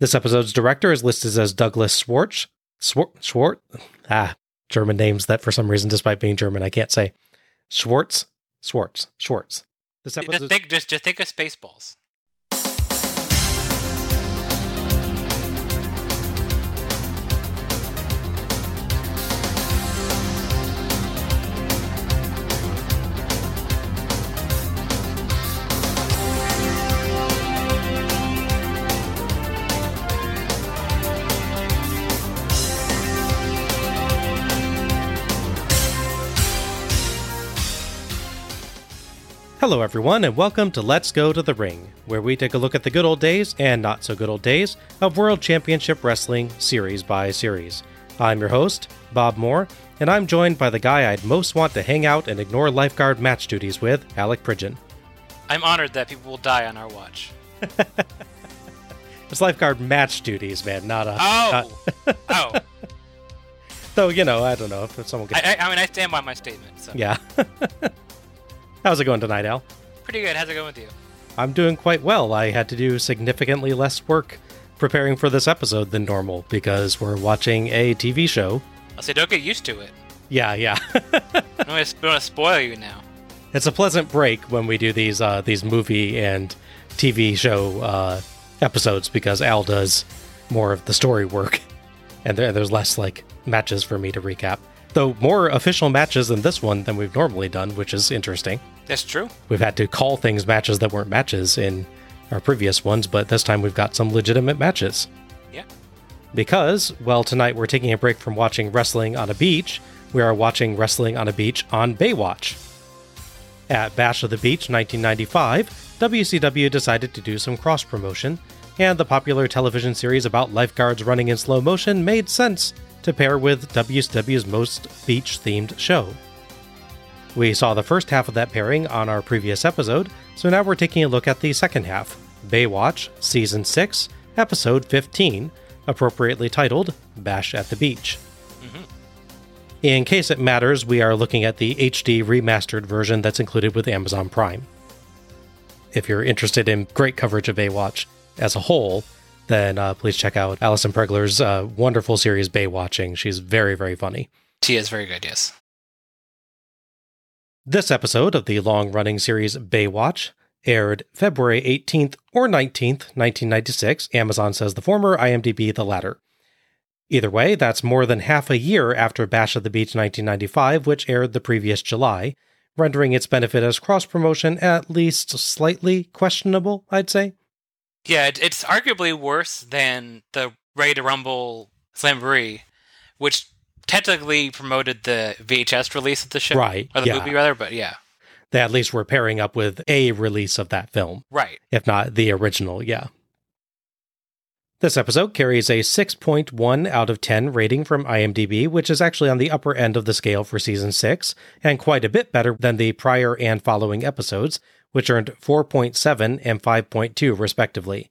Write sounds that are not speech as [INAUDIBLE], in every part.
This episode's director is listed as Douglas Schwartz. Schwartz? Ah, German names that for some reason, despite being German, I can't say. Schwartz? Schwartz. Schwartz. This Just episode. think, just, just think of Spaceballs. Hello, everyone, and welcome to Let's Go to the Ring, where we take a look at the good old days and not so good old days of World Championship Wrestling series by series. I'm your host, Bob Moore, and I'm joined by the guy I'd most want to hang out and ignore lifeguard match duties with, Alec Pridgeon. I'm honored that people will die on our watch. [LAUGHS] It's lifeguard match duties, man, not a. Oh, not- [LAUGHS] oh. [LAUGHS] though, you know, I don't know if someone gets. I, I, I mean, I stand by my statement. So yeah. How's it going tonight, Al? pretty good. How's it going with you? I'm doing quite well. I had to do significantly less work preparing for this episode than normal because we're watching a TV show. I'll say, don't get used to it. Yeah, yeah. I don't want to spoil you now. it's a pleasant break when we do these uh, these movie and TV show uh, episodes because Al does more of the story work, [LAUGHS] and there, there's less like matches for me to recap. Though more official matches than this one than we've normally done, which is interesting. That's true. We've had to call things matches that weren't matches in our previous ones, but this time we've got some legitimate matches. Yeah. Because, well, tonight we're taking a break from watching wrestling on a beach. We are watching wrestling on a beach on Baywatch. At Bash of the Beach 1995, WCW decided to do some cross promotion, and the popular television series about lifeguards running in slow motion made sense to pair with WCW's most beach themed show. We saw the first half of that pairing on our previous episode, so now we're taking a look at the second half Baywatch, Season 6, Episode 15, appropriately titled Bash at the Beach. Mm-hmm. In case it matters, we are looking at the HD remastered version that's included with Amazon Prime. If you're interested in great coverage of Baywatch as a whole, then uh, please check out Allison Pregler's uh, wonderful series Baywatching. She's very, very funny. Tia is very good. Yes. This episode of the long running series Baywatch aired February 18th or 19th, 1996. Amazon says the former, IMDb the latter. Either way, that's more than half a year after Bash of the Beach 1995, which aired the previous July, rendering its benefit as cross promotion at least slightly questionable, I'd say. Yeah, it, it's arguably worse than the Ready to Rumble Slamboree, which technically promoted the VHS release of the show, Right, or the yeah. movie rather. But yeah, They at least were pairing up with a release of that film. right. if not the original, yeah. This episode carries a 6.1 out of 10 rating from IMDb, which is actually on the upper end of the scale for season 6, and quite a bit better than the prior and following episodes, which earned 4.7 and 5.2 respectively.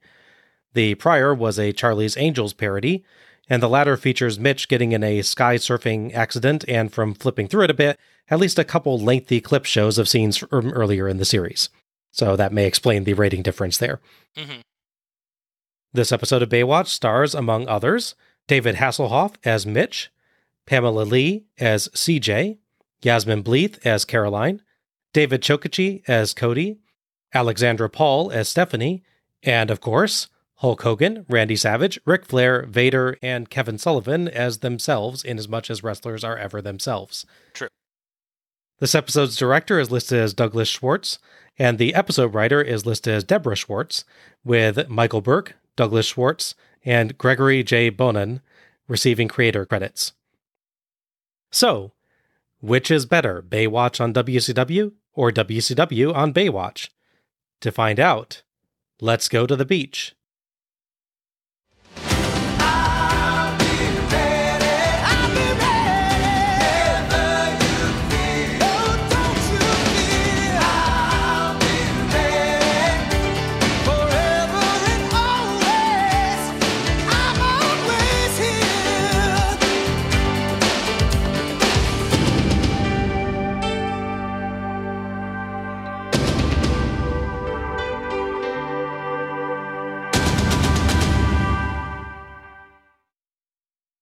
The prior was a Charlie's Angels parody, and the latter features Mitch getting in a sky surfing accident and from flipping through it a bit, at least a couple lengthy clip shows of scenes from earlier in the series. So that may explain the rating difference there. hmm This episode of Baywatch stars, among others, David Hasselhoff as Mitch, Pamela Lee as CJ, Yasmine Bleeth as Caroline, David Chokachi as Cody, Alexandra Paul as Stephanie, and of course, Hulk Hogan, Randy Savage, Ric Flair, Vader, and Kevin Sullivan as themselves, in as much as wrestlers are ever themselves. True. This episode's director is listed as Douglas Schwartz, and the episode writer is listed as Deborah Schwartz, with Michael Berk, Douglas Schwartz, and Gregory J. Bonann receiving creator credits. So, which is better, Baywatch on WCW or WCW on Baywatch? To find out, let's go to the beach.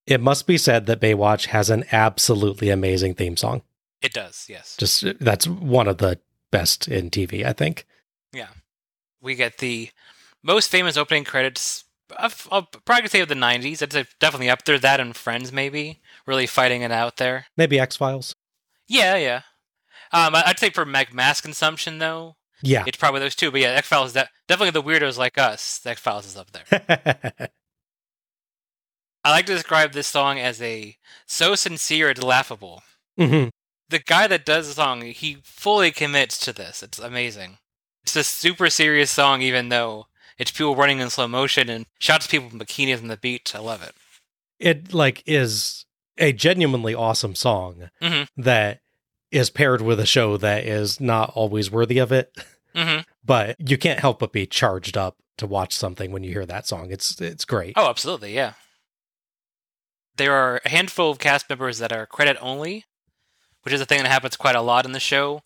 It must be said that Baywatch has an absolutely amazing theme song. It does, yes. Just that's one of the best in TV, I think. Yeah. We get the most famous opening credits of, of probably say of the 90s. It's definitely up there. That and Friends, maybe. Really fighting it out there. Maybe X Files. Yeah, yeah. Um, I'd say for mass consumption, though, Yeah. it's probably those two. But yeah, X Files definitely the weirdos like us. X Files is up there. [LAUGHS] I like to describe this song as a so sincere it's laughable. Mhm. The guy that does the song, he fully commits to this. It's amazing. It's a super serious song, even though it's people running in slow motion and shots of people in bikinis on the beach. I love it. It like is a genuinely awesome song Mhm. that is paired with a show that is not always worthy of it, hmm but you can't help but be charged up to watch something when you hear that song. It's it's great. Oh, absolutely, yeah. There are a handful of cast members that are credit only, which is a thing that happens quite a lot in the show.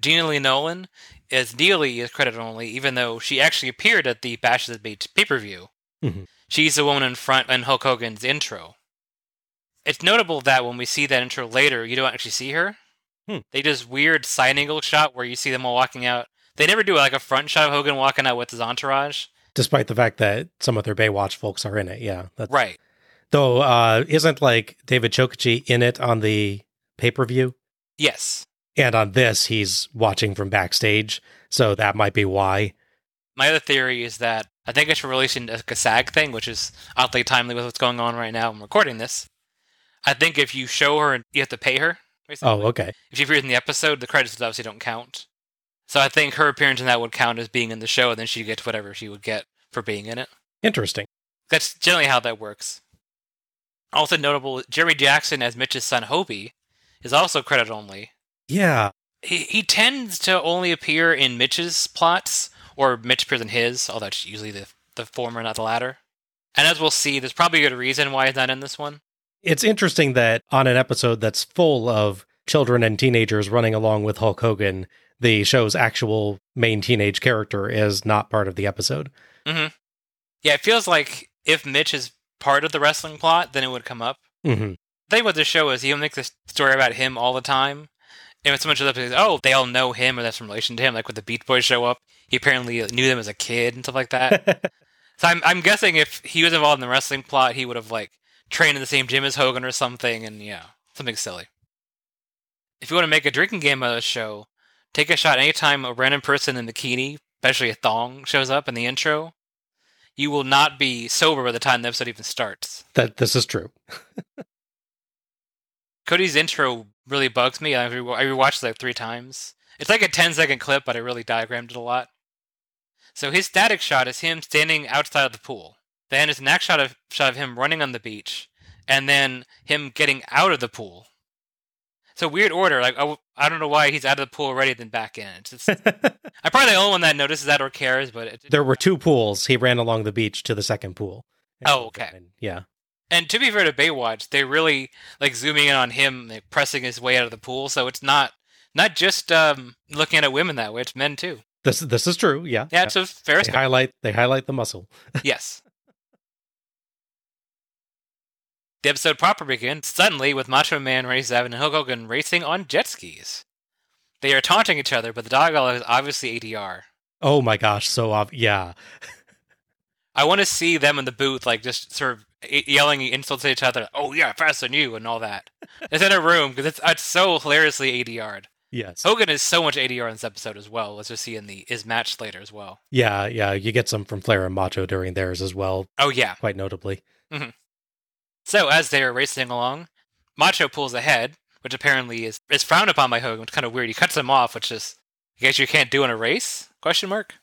Gina Lee Nolan is Neely is credit only, even though she actually appeared at the Bash of the Beach pay per view. Mhm. She's the woman in front in Hulk Hogan's intro. It's notable that when we see that intro later, you don't actually see her. Hmm. They just weird side angle shot where you see them all walking out. They never do like a front shot of Hogan walking out with his entourage. Despite the fact that some of their Baywatch folks are in it. Yeah. That's, Right. Though uh isn't like David Chokachi in it on the pay-per-view? Yes. And on this he's watching from backstage, so that might be why. My other theory is that I think it's releasing a SAG thing, which is oddly timely with what's going on right now. I'm recording this. I think if you show her and you have to pay her, basically. Oh, okay. if she appears in the episode, the credits obviously don't count. So I think her appearance in that would count as being in the show, and then she gets whatever she would get for being in it. Interesting. That's generally how that works. Also notable, Jeremy Jackson as Mitch's son Hobie is also credit only. Yeah. he, he tends to only appear in Mitch's plots, or Mitch appears in his, although it's usually the, the former, not the latter. And as we'll see, there's probably a good reason why he's not in this one. It's interesting that on an episode that's full of children and teenagers running along with Hulk Hogan, the show's actual main teenage character is not part of the episode. Mm-hmm. Yeah, it feels like if Mitch is part of the wrestling plot, then it would come up. hmm The thing with the show is he'll make this story about him all the time. And when someone shows up and says, oh, they all know him or that's in relation to him, like when the Beach Boys show up, he apparently knew them as a kid and stuff like that. [LAUGHS] So I'm I'm guessing if he was involved in the wrestling plot, he would have like trained in the same gym as Hogan or something, and yeah, something silly. If you want to make a drinking game of the show, take a shot anytime a random person in the bikini, especially a thong, shows up in the intro. You will not be sober by the time the episode even starts. that this is true. [LAUGHS] Cody's intro really bugs me. I, re- I rewatched it like three times. It's like a 10 second clip, but I really diagrammed it a lot. So his static shot is him standing outside of the pool. Then it's an act shot of shot of him running on the beach, and then him getting out of the pool. So weird order. Like I, I don't know why he's out of the pool already, then back in. It's, it's, [LAUGHS] I'm probably the only one that notices that or cares, but it, there were two pools. He ran along the beach to the second pool. Oh, okay. And, yeah. And to be fair to Baywatch, they really like zooming in on him like, pressing his way out of the pool. So it's not not just um, looking at women that way; it's men too. This this is true. Yeah. Yeah, it's a fair they highlight they highlight the muscle. [LAUGHS] yes. The episode proper begins suddenly with Macho Man Randy Savage and Hulk Hogan racing on jet skis. They are taunting each other, but the dialogue is obviously ADR. Oh my gosh, so ob- yeah. [LAUGHS] I want to see them in the booth, like just sort of yelling insults at each other. Oh yeah, faster than you, and all that. [LAUGHS] it's in a room because it's it's so hilariously ADR'd. Yes. Hogan is so much ADR in this episode as well. Let's just see in the is match later as well. Yeah, yeah. You get some from Flair and Macho during theirs as well, Oh yeah. quite notably. Mm-hmm. So as they are racing along, Macho pulls ahead, which apparently is is frowned upon by Hogan. Which is kind of weird. He cuts him off, which is I guess you can't do in a race? Question mark.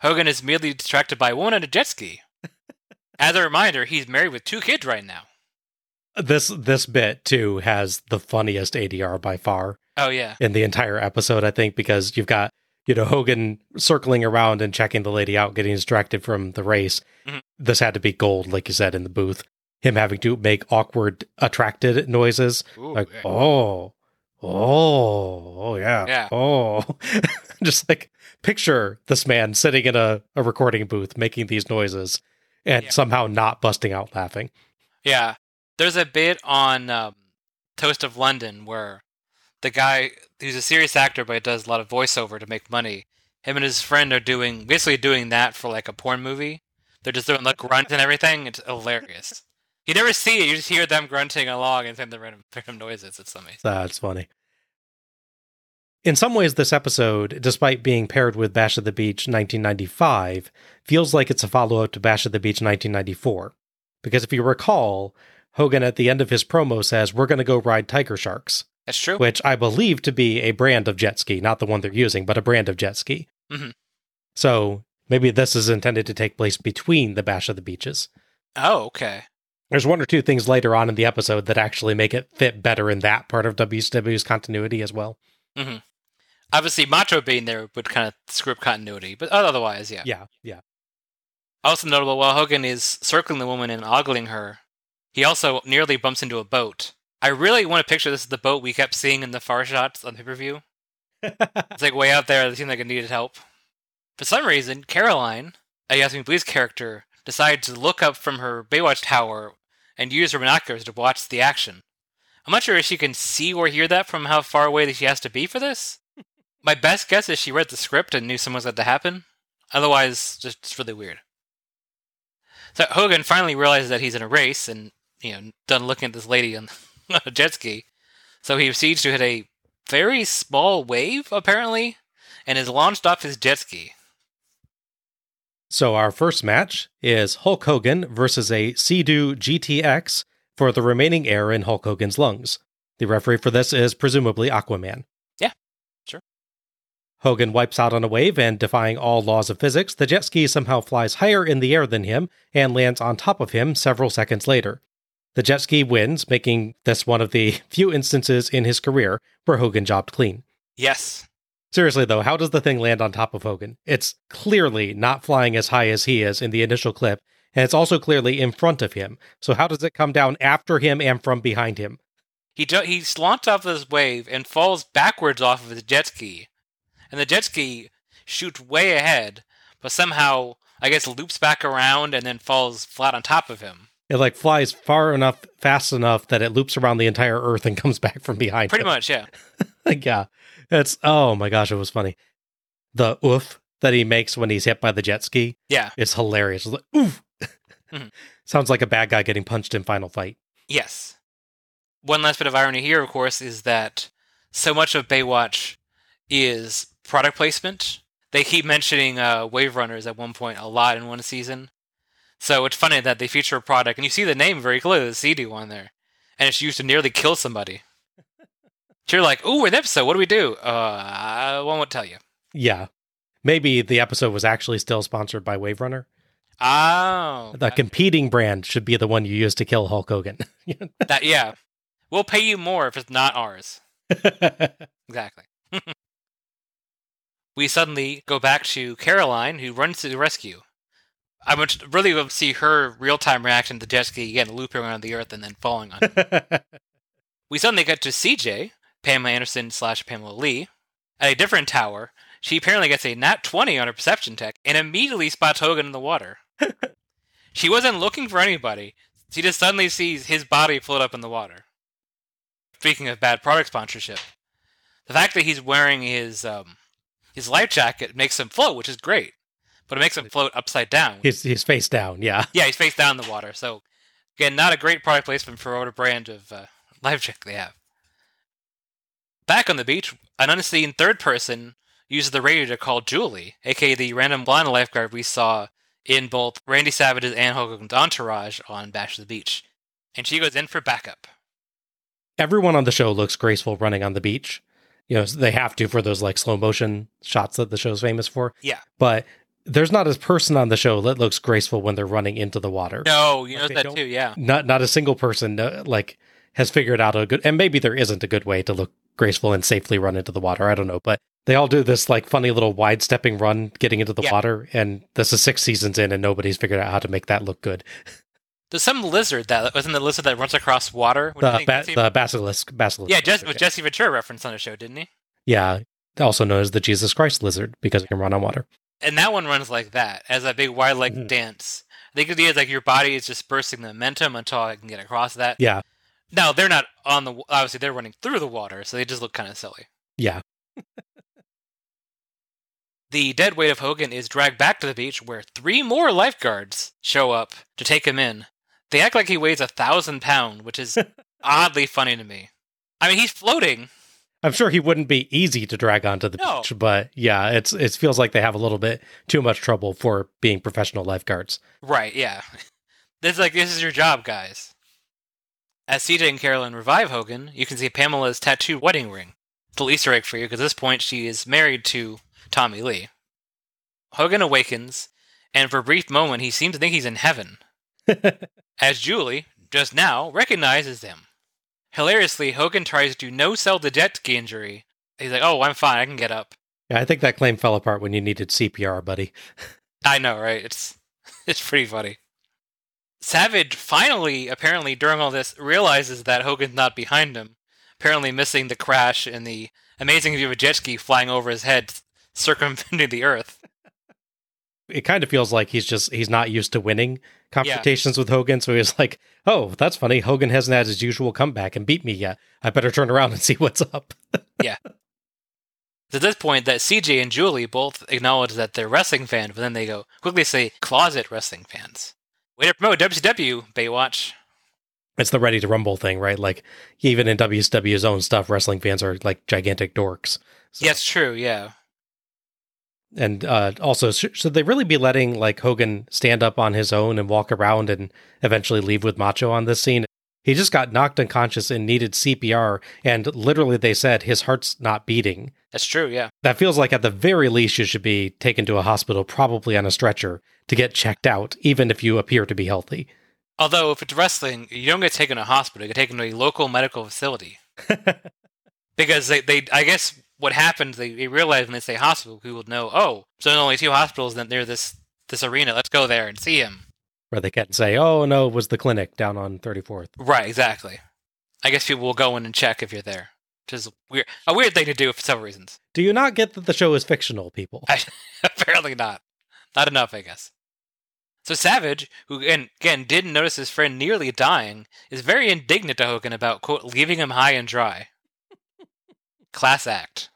Hogan is immediately distracted by a woman on a jet ski. [LAUGHS] As a reminder, he's married with two kids right now. This this bit too has the funniest ADR by far Oh yeah. in the entire episode, I think, because you've got you know Hogan circling around and checking the lady out, getting distracted from the race. Mhm. This had to be gold, like you said in the booth. Him having to make awkward, attracted noises, Ooh, like yeah. oh, oh, oh yeah, Yeah. oh, [LAUGHS] just like picture this man sitting in a, a recording booth making these noises and Yeah. somehow not busting out laughing. Yeah. There's a bit on um, Toast of London where the guy who's a serious actor but does a lot of voiceover to make money, him and his friend are doing basically doing that for like a porn movie. They're just doing like grunts and everything. It's hilarious. You never see it. You just hear them grunting along and the random, [LAUGHS] random noises. It's amazing. That's funny. In some ways, this episode, despite being paired with Bash at the Beach 1995, feels like it's a follow up to Bash at the Beach 1994. Because if you recall, Hogan at the end of his promo says, We're going to go ride tiger sharks. That's true. Which I believe to be a brand of jet ski, not the one they're using, but a brand of jet ski. Mhm. So maybe this is intended to take place between the Bash of the Beaches. Oh, okay. There's one or two things later on in the episode that actually make it fit better in that part of WCW's continuity as well. Mm-hmm. Obviously, Macho being there would kind of screw up continuity, but otherwise, yeah. Yeah, yeah. Also notable, while Hogan is circling the woman and ogling her, he also nearly bumps into a boat. I really want to picture this as the boat we kept seeing in the far shots on pay per view. [LAUGHS] It's like way out there. It seemed like it needed help. For some reason, Caroline, a Yasmine Bleeth's character, decided to look up from her Baywatch tower and use her binoculars to watch the action. I'm not sure if she can see or hear that from how far away that she has to be for this. [LAUGHS] My best guess is she read the script and knew something was going to happen. Otherwise, just it's really weird. So Hogan finally realizes that he's in a race and, you know, done looking at this lady [LAUGHS] on a jet ski. So he proceeds to hit a very small wave, apparently, and is launched off his jet ski. So our first match is Hulk Hogan versus a Sea-Doo GTX for the remaining air in Hulk Hogan's lungs. The referee for this is presumably Aquaman. Yeah, sure. Hogan wipes out on a wave and, defying all laws of physics, the jet ski somehow flies higher in the air than him and lands on top of him several seconds later. The jet ski wins, making this one of the [LAUGHS] few instances in his career where Hogan jobbed clean. Yes. Seriously, though, how does the thing land on top of Hogan? It's clearly not flying as high as he is in the initial clip, and it's also clearly in front of him. So, how does it come down after him and from behind him? He ju- he launched off this wave and falls backwards off of his jet ski, and the jet ski shoots way ahead, but somehow I guess loops back around and then falls flat on top of him. It like flies far enough, fast enough that it loops around the entire Earth and comes [LAUGHS] back from behind. Pretty him. much, yeah. [LAUGHS] Like, yeah, it's oh my gosh, it was funny. The oof that he makes when he's hit by the jet ski Yeah. is hilarious. It's like, oof. Mhm. [LAUGHS] Sounds like a bad guy getting punched in Final Fight. Yes. One last bit of irony here, of course, is that so much of Baywatch is product placement. They keep mentioning uh, Wave Runners at one point a lot in one season. So it's funny that they feature a product, and you see the name very clearly, the Sea-Doo one there, and it's used to nearly kill somebody. You're like, ooh, an episode, what do we do? Uh, I won't tell you. Yeah, maybe the episode was actually still sponsored by Wave Runner. Oh. The competing brand should be the one you use to kill Hulk Hogan. [LAUGHS] that, yeah. We'll pay you more if it's not ours. [LAUGHS] Exactly. [LAUGHS] we suddenly go back to Caroline, who runs to the rescue. I would really love to see her real time reaction to jet ski again, looping around the earth and then falling on we suddenly get to CJ, Pamela Anderson slash Pamela Lee, at a different tower. She apparently gets a nat 20 on her perception tech and immediately spots Hogan in the water. [LAUGHS] she wasn't looking for anybody. She just suddenly sees his body float up in the water. Speaking of bad product sponsorship, the fact that he's wearing his um, his life jacket makes him float, which is great. But it makes him float upside down. he's he's face down. Yeah. [LAUGHS] Yeah, he's face down in the water. So again, not a great product placement for whatever brand of uh, life jacket they have. Back on the beach, an unseen third person uses the radio to call Julie, aka the random blonde lifeguard we saw in both Randy Savage's and Hogan's entourage on Bash of the Beach, and she goes in for backup. Everyone on the show looks graceful running on the beach. You know, they have to for those like slow motion shots that the show's famous for. Yeah. But there's not a person on the show that looks graceful when they're running into the water. No, you Like know that too. Yeah, Not not a single person uh, like has figured out a good and maybe there isn't a good way to look graceful and safely run into the water. I don't know, but they all do this like funny little wide stepping run getting into the Yeah. water and this is 6 seasons in and nobody's figured out how to make that look good. [LAUGHS] there's some lizard that wasn't the lizard that runs across water. What do you The think? ba- the basilisk basilisk. yeah, lizard, with Jesse Ventura reference on the show, didn't he? Yeah, also known as the Jesus Christ lizard because it can run on water. And that one runs like that, as a big wide leg Mhm. dance. think the idea is like your body is dispersing the momentum until I can get across that. Yeah. No, they're not on the. Obviously, they're running through the water, so they just look kind of silly. Yeah. [LAUGHS] The dead weight of Hogan is dragged back to the beach, where three more lifeguards show up to take him in. They act like he weighs a thousand pound, which is [LAUGHS] oddly funny to me. I mean, he's floating. I'm sure he wouldn't be easy to drag onto the No. beach, but yeah, it's it feels like they have a little bit too much trouble for being professional lifeguards. Right, yeah. [LAUGHS] This is like this is your job, guys. As CJ and Caroline revive Hogan, you can see Pamela's tattooed wedding ring. Little Easter egg for you, because at this point she is married to Tommy Lee. Hogan awakens, and for a brief moment he seems to think he's in heaven, [LAUGHS] as Julie, just now, recognizes him. Hilariously, Hogan tries to no sell the jet ski injury. He's like, "Oh, I'm fine. I can get up." Yeah, I think that claim fell apart when you needed CPR, buddy. I know, right? It's [LAUGHS] it's pretty funny. Savage finally, apparently, during all this, realizes that Hogan's not behind him. Apparently, missing the crash and the amazing view of a jet ski flying over his head, [LAUGHS] circumventing the Earth. It kind of feels like he's just he's not used to winning confrontations with Hogan, so he's like, "Oh, that's funny. Hogan hasn't had his usual comeback and beat me yet. I better turn around and [LAUGHS] see what's up." yeah. at this point that CJ and Julie both acknowledge that they're wrestling fans, but then they go quickly say closet wrestling fans. Way to promote WCW, Baywatch. It's the ready to rumble thing, right? Like even in WCW's own stuff, wrestling fans are like gigantic dorks. So- Yes, true, yeah. and uh, also should they really be letting like Hogan stand up on his own and walk around and eventually leave with Macho on this scene? He just got knocked unconscious and needed CPR, and literally they said his heart's not beating. That's true, yeah. That feels like at the very least you should be taken to a hospital, probably on a stretcher, to get checked out, even if you appear to be healthy. Although, if it's wrestling, you don't get taken to a hospital, you get taken to a local medical facility. [LAUGHS] because they, they I guess what happened they, they realized when they say hospital people would know oh so there's only two hospitals then near this this arena let's go there and see him Where they can't say, "Oh no, it was the clinic down on 34th." right exactly. I guess people will go in and check if you're there which is weird a weird thing to do for several reasons. Do you not get that the show is fictional, people? I, [LAUGHS] apparently not. Not enough i guess. So savage who again, again didn't notice his friend nearly dying is very indignant to hogan about quote leaving him high and dry. Class act.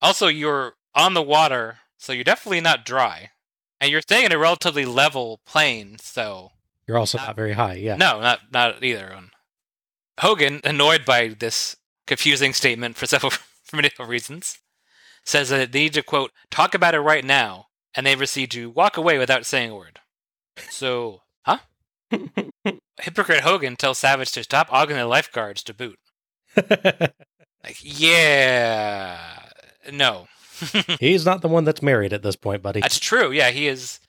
Also you're on the water so you're definitely not dry and you're staying in a relatively level plane so You're also not very high, yeah. no not not either. One hogan annoyed by this confusing statement for [LAUGHS] several for many reasons says that they need to quote talk about it right now and they proceed to walk away without saying a word. So huh? [LAUGHS] Hypocrite hogan tells savage to stop arguing the lifeguards to boot. [LAUGHS] Like yeah. No [LAUGHS] He's not the one that's married at this point, buddy. That's true. Yeah, he is.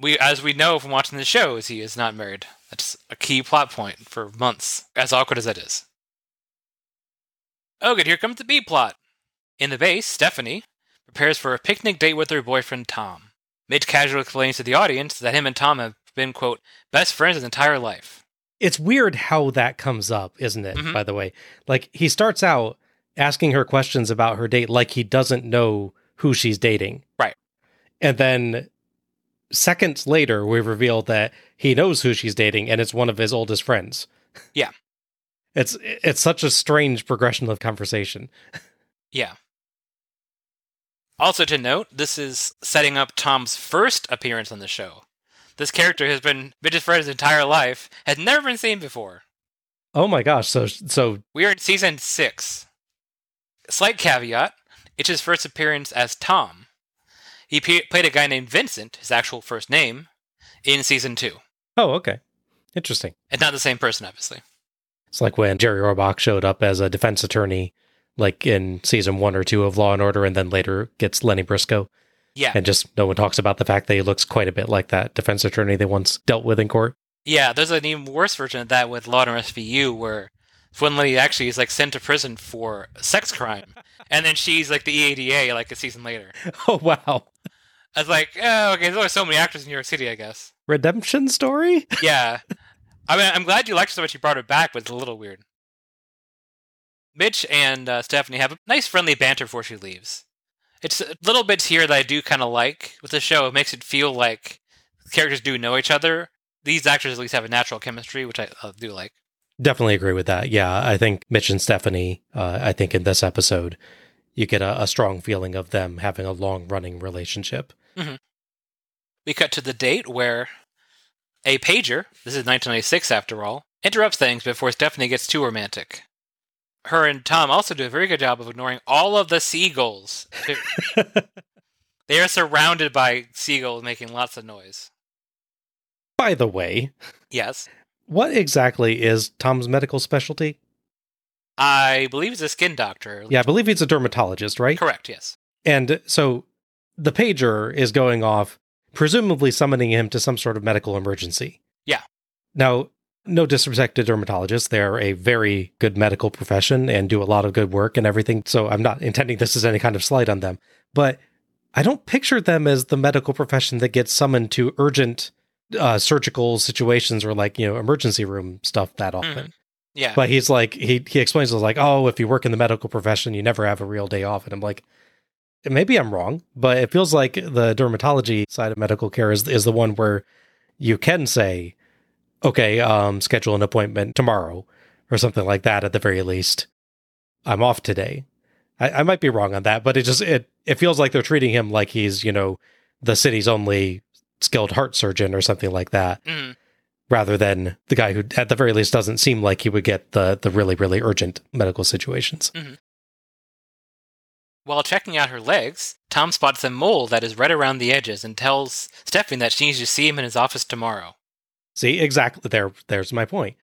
We, as we know from watching the shows, he is not married. That's a key plot point for months, as awkward as that is. Oh, good. Here comes the B plot. In the base, Stephanie prepares for a picnic date with her boyfriend Tom. Mitch casually explains to the audience that him and Tom have been quote best friends his entire life. it's weird how that comes up, isn't it? Mhm. By the way, like he starts out asking her questions about her date like he doesn't know who she's dating. Right. And then seconds later, we reveal that he knows who she's dating and it's one of his oldest friends. Yeah. [LAUGHS] It's it's such a strange progression of conversation. Yeah. Also to note, this is setting up Tom's first appearance on the show. This character has been Mitch's friend his entire life, has never been seen before. Oh my gosh, so so We are in season six. Slight caveat: it's his first appearance as Tom. He pe- played a guy named Vincent, his actual first name, in season two. oh okay. Interesting. And not the same person, obviously. It's like when Jerry Orbach showed up as a defense attorney like in season 1 or 2 of Law and Order and then later gets Lenny Briscoe. Yeah, and just no one talks about the fact that he looks quite a bit like that defense attorney they once dealt with in court. yeah. There's an even worse version of that with Law and Order SVU, where Swinley actually is like sent to prison for sex crime, and then she's like the EADA like a season later. [LAUGHS] Oh wow, I was like, oh, okay. There's only so many actors in New York City, I guess. redemption story. [LAUGHS] yeah. I mean, I'm glad you liked it so much you brought it back, but it's a little weird. Mitch and uh, Stephanie have a nice friendly banter before she leaves. It's little bits here that I do kind of like with the show. It makes it feel like characters do know each other, these actors at least have a natural chemistry, which I uh, do like. Definitely agree with that. Yeah, I think Mitch and Stephanie, uh, I think in this episode, you get a, a strong feeling of them having a long running relationship. We cut to the date where a pager, this is 1996 after all, interrupts things before Stephanie gets too romantic. Her and Tom also do a very good job of ignoring all of the seagulls. [LAUGHS] they are surrounded by seagulls making lots of noise. By the way, Yes. What exactly is Tom's medical specialty? I believe he's a skin doctor. Yeah, I believe he's a dermatologist, right? Correct, yes. And so the pager is going off, presumably summoning him to some sort of medical emergency. Yeah. Now, no disrespect to dermatologists. They're a very good medical profession and do a lot of good work and everything. So I'm not intending this as any kind of slight on them. But I don't picture them as the medical profession that gets summoned to urgent uh, surgical situations or like, you know, emergency room stuff that often. Mhm. Yeah. But he's like, he, he explains it like, oh, if you work in the medical profession, you never have a real day off. And I'm like, maybe I'm wrong, but it feels like the dermatology side of medical care is, is the one where you can say, okay, um, schedule an appointment tomorrow or something like that at the very least. I'm off today. I, I might be wrong on that, but it just, it, it feels like they're treating him like he's, you know, the city's only skilled heart surgeon or something like that Mhm. rather than the guy who at the very least doesn't seem like he would get the the really really urgent medical situations. While checking out her legs, Tom spots a mole that is red around the edges and tells Stephanie that she needs to see him in his office tomorrow. see exactly. There there's my point.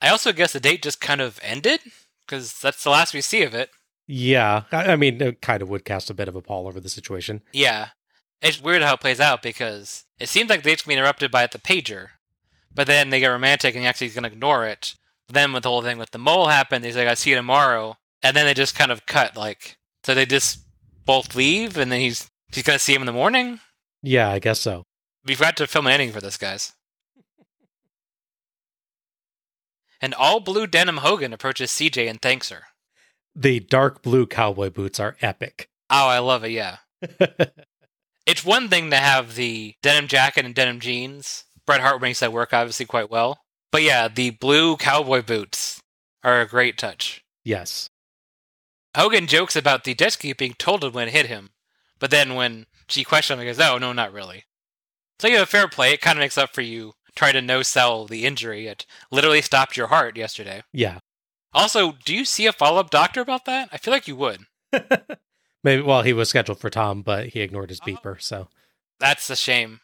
I also guess the date just kind of ended because that's the last we see of it. yeah. I, I mean it kind of would cast a bit of a pall over the situation. Yeah, it's weird how it plays out because it seems like date's gonna be interrupted by the pager, but then they get romantic and he actually is gonna ignore it. Then with the whole thing with the mole happened, he's like, "I see you tomorrow," and then they just kind of cut like so they just both leave, and then he's he's gonna see him in the morning. yeah i guess so We forgot to film an ending for this, guys. An all blue denim Hogan approaches CJ and thanks her. the dark blue cowboy boots are epic Oh, I love it, yeah. [LAUGHS] It's one thing to have the denim jacket and denim jeans. Bret Hart makes that work obviously quite well. But yeah, the blue cowboy boots are a great touch. yes Hogan jokes about the jet ski being told when it hit him, but then when she questions him, he goes, "Oh no, not really." So you have a fair play. It kind of makes up for you trying to no sell the injury. It literally stopped your heart yesterday. yeah Also, do you see a follow up doctor about that? I feel like you would. [LAUGHS] maybe well he was scheduled for tom but he ignored his oh. beeper so That's a shame.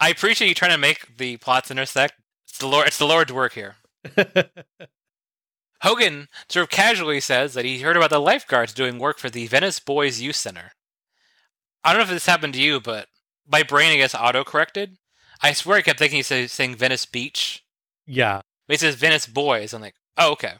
I appreciate you trying to make the plots intersect. It's the Lord. It's the Lord's work here. [LAUGHS] Hogan sort of casually says that he heard about the lifeguards doing work for the Venice Boys Youth Center. I don't know if this happened to you, but my brain, I guess, auto corrected. I swear I kept thinking he said saying Venice Beach. yeah But he says Venice Boys. I'm like, oh, okay.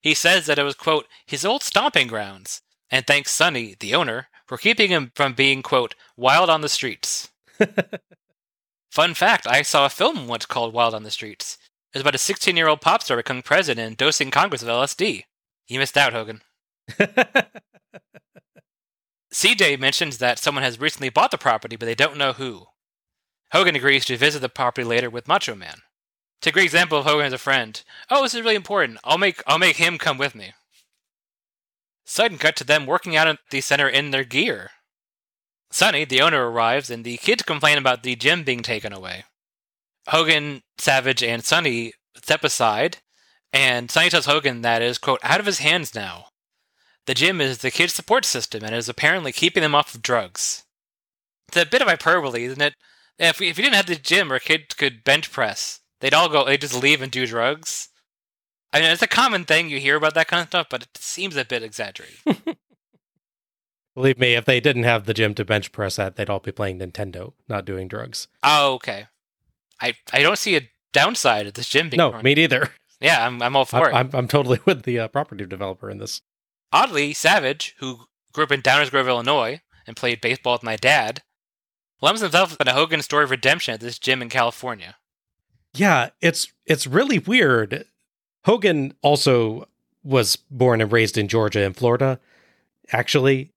He says that it was, quote, his old stomping grounds, and thanks Sonny, the owner, for keeping him from being, quote, wild on the streets. [LAUGHS] Fun fact I saw a film once called Wild on the Streets. It was about a 16 year old pop star becoming president and dosing Congress with LSD. You missed out, Hogan. [LAUGHS] CJ mentions that someone has recently bought the property, but they don't know who. Hogan agrees to visit the property later with Macho Man. It's a great example of Hogan as a friend. Oh, this is really important. I'll make I'll make him come with me. Sudden cut to them working out at the center in their gear. Sonny, the owner, arrives, and the kids complain about the gym being taken away. Hogan, Savage, and Sonny step aside, and Sonny tells Hogan that it is, quote, out of his hands now. The gym is the kids' support system and is apparently keeping them off of drugs. It's a bit of hyperbole, isn't it? If we, if you didn't have the gym where kids could bench press, they'd all go, they'd just leave and do drugs. I mean, it's a common thing you hear about that kind of stuff, but it seems a bit exaggerated. [LAUGHS] believe me if they didn't have the gym to bench press at they'd all be playing nintendo not doing drugs oh, okay. I I don't see a downside of this gym being no run. me neither Yeah, I'm I'm all for I'm, it. I'm, I'm totally with the uh, property developer in this Oddly, Savage, who grew up in Downers Grove, Illinois, and played baseball with my dad, lumps himself in a Hogan story of redemption at this gym in California. Yeah, it's it's really weird. Hogan also was born and raised in Georgia and Florida, actually.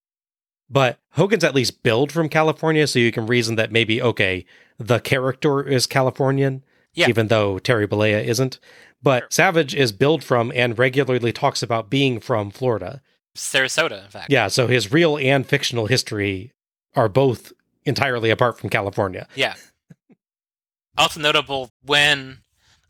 But Hogan's at least billed from California, so you can reason that maybe, okay, the character is Californian, Yeah. even though Terry Bollea isn't. But Savage is billed from and regularly talks about being from Florida. Sarasota, in fact. Yeah, so his real and fictional history are both entirely apart from California. Yeah. also notable when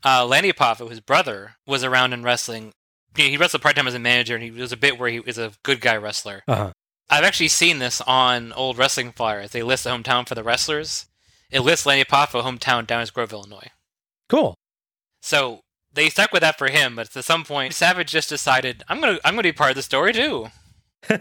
uh, Lanny Poffo, his brother, was around in wrestling. He he wrestled part time as a manager, and he was a bit where he was a good guy wrestler. Uh-huh. I've actually seen this on old wrestling flyers. They list the hometown for the wrestlers. It lists Lanny Poffo hometown Downers Grove, Illinois. Cool. So they stuck with that for him, but at some point, Savage just decided, "I'm gonna, I'm gonna be part of the story too." [LAUGHS]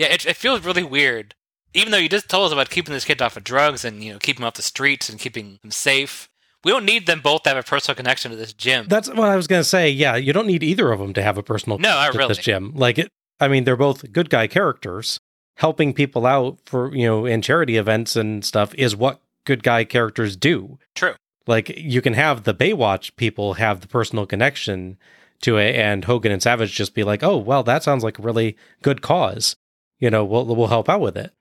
Yeah, it, it feels really weird. Even though you just told us about keeping this kid off of drugs and you know keeping him off the streets and keeping him safe, we don't need them both to have a personal connection to this gym. That's what I was going to say. Yeah, you don't need either of them to have a personal No, to really. this gym. Like it I mean, they're both good guy characters. Helping people out for, you know, in charity events and stuff is what good guy characters do. True. Like you can have the Baywatch people have the personal connection to it and Hogan and Savage just be like, "Oh, well, that sounds like a really good cause." You know, we'll we'll help out with it.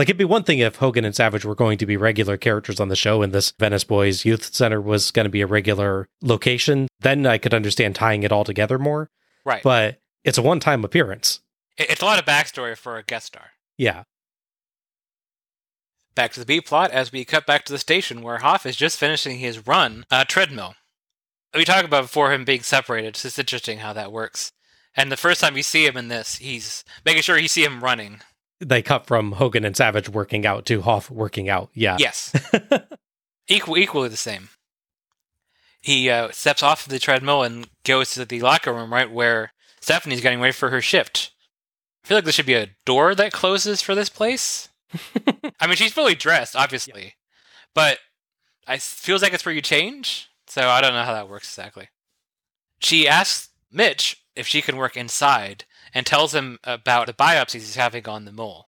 Like it'd be one thing if Hogan and Savage were going to be regular characters on the show and this Venice Boys Youth Center was going to be a regular location, then I could understand tying it all together more. Right. But it's a one-time appearance. It's a lot of backstory for a guest star. Yeah. Back to the B plot as we cut back to the station where Hoff is just finishing his run uh, treadmill. We talked about before him being separated. It's just interesting how that works. And the first time you see him in this, he's making sure you see him running. They cut from Hogan and Savage working out to Hoff working out. Yeah. Yes. [LAUGHS] Equal, equally the same. He uh, steps off of the treadmill and goes to the locker room right where Stephanie's getting ready for her shift. I feel like there should be a door that closes for this place. [LAUGHS] I mean, she's fully dressed, obviously, but I feels like it's where you change. So I don't know how that works exactly. She asks Mitch if she can work inside and tells him about the biopsies he's having on the mole.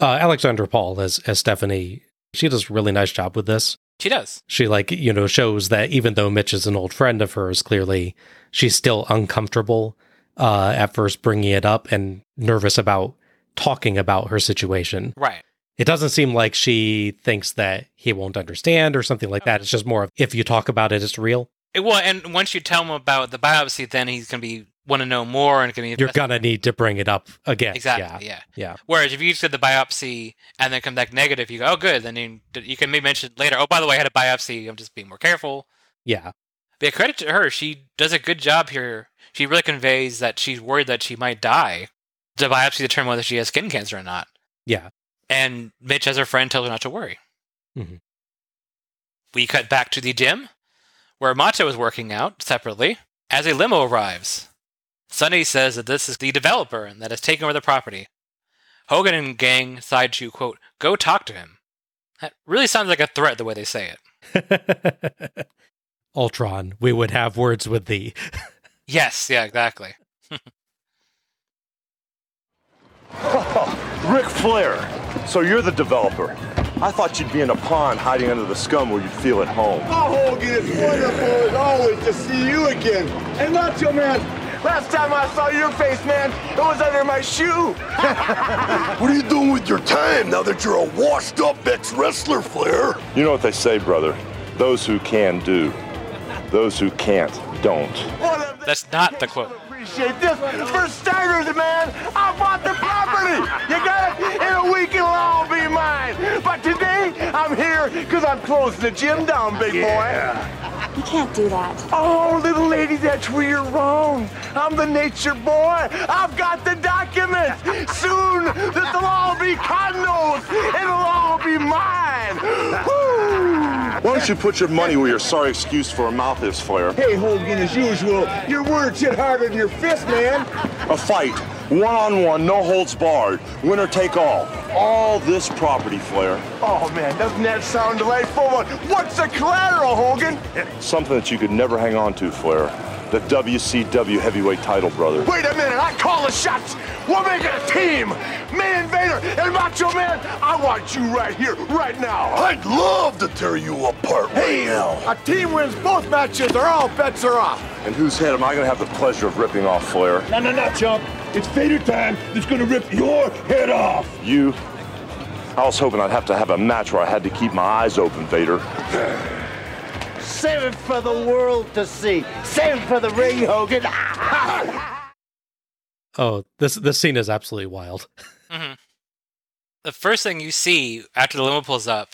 Uh, Alexandra Paul as as Stephanie, she does a really nice job with this. She does. She like you know shows that even though Mitch is an old friend of hers, clearly she's still uncomfortable uh, at first bringing it up and nervous about talking about her situation. Right. It doesn't seem like she thinks that he won't understand or something like that. It's just more of if you talk about it, it's real. It, well, and once you tell him about the biopsy, then he's going to be want to know more and going to be You're gonna need to bring it up again. exactly Yeah. yeah. Yeah. Whereas if you just did the biopsy and then come back negative, you go, oh, good. Then you, you can maybe mention later, oh, by the way, I had a biopsy. I'm just being more careful. Yeah. But yeah, credit to her. She does a good job here. She really conveys that she's worried that she might die. The biopsy determine whether she has skin cancer or not. Yeah. And Mitch, as her friend, tells her not to worry. Mhm. We cut back to the gym, where Macho is working out separately as a limo arrives. Sonny says that this is the developer and that has taken over the property. Hogan and gang decide to, quote, go talk to him. That really sounds like a threat the way they say it. [LAUGHS] Ultron, we would have words with thee. [LAUGHS] Yes, yeah, exactly. [LAUGHS] Ric Flair. So you're the developer. I thought you'd be in a pond hiding under the scum where you'd feel at home. Oh, Hogan, it's wonderful as always to see you again. And Macho Man, last time I saw your face, man, it was under my shoe. [LAUGHS] What are you doing with your time now that you're a washed up ex wrestler, Flair? You know what they say, brother. Those who can do. Those who can't don't. One of the That's not the quote. Appreciate this. For starters, man, I bought the property. You got it? In a week, it'll all be mine. But today, I'm here because I'm closing the gym down, big boy. You can't do that. Oh, little lady, that's where you're wrong. I'm the nature boy. I've got the documents. Soon, this'll all be condos. It'll all be mine. Woo! Why don't you put your money where your sorry excuse for a mouth is, Flair? Hey, Hogan, as usual, your words hit harder than your fist, man. A fight, one on one, no holds barred, winner take all. All this property, Flair. Oh, man, doesn't that sound delightful? What's the collateral, Hogan? Something that you could never hang on to, Flair. The WCW heavyweight title, brother. Wait a minute, I call the shots. We're making a team. Me and Vader and Macho Man, I want you right here, right now. I'd love to tear you apart right now. A team wins both matches or all bets are off. And whose head am I going to have the pleasure of ripping off, Flair? No, no, no, chump. It's Vader time that's gonna rip your head off. You I was hoping I'd have to have a match where I had to keep my eyes open, Vader. [SIGHS] Save it for the world to see. Save it for the ring, Hogan. [LAUGHS] Oh, this this scene is absolutely wild. [LAUGHS] Mm-hmm. The first thing you see after the limo pulls up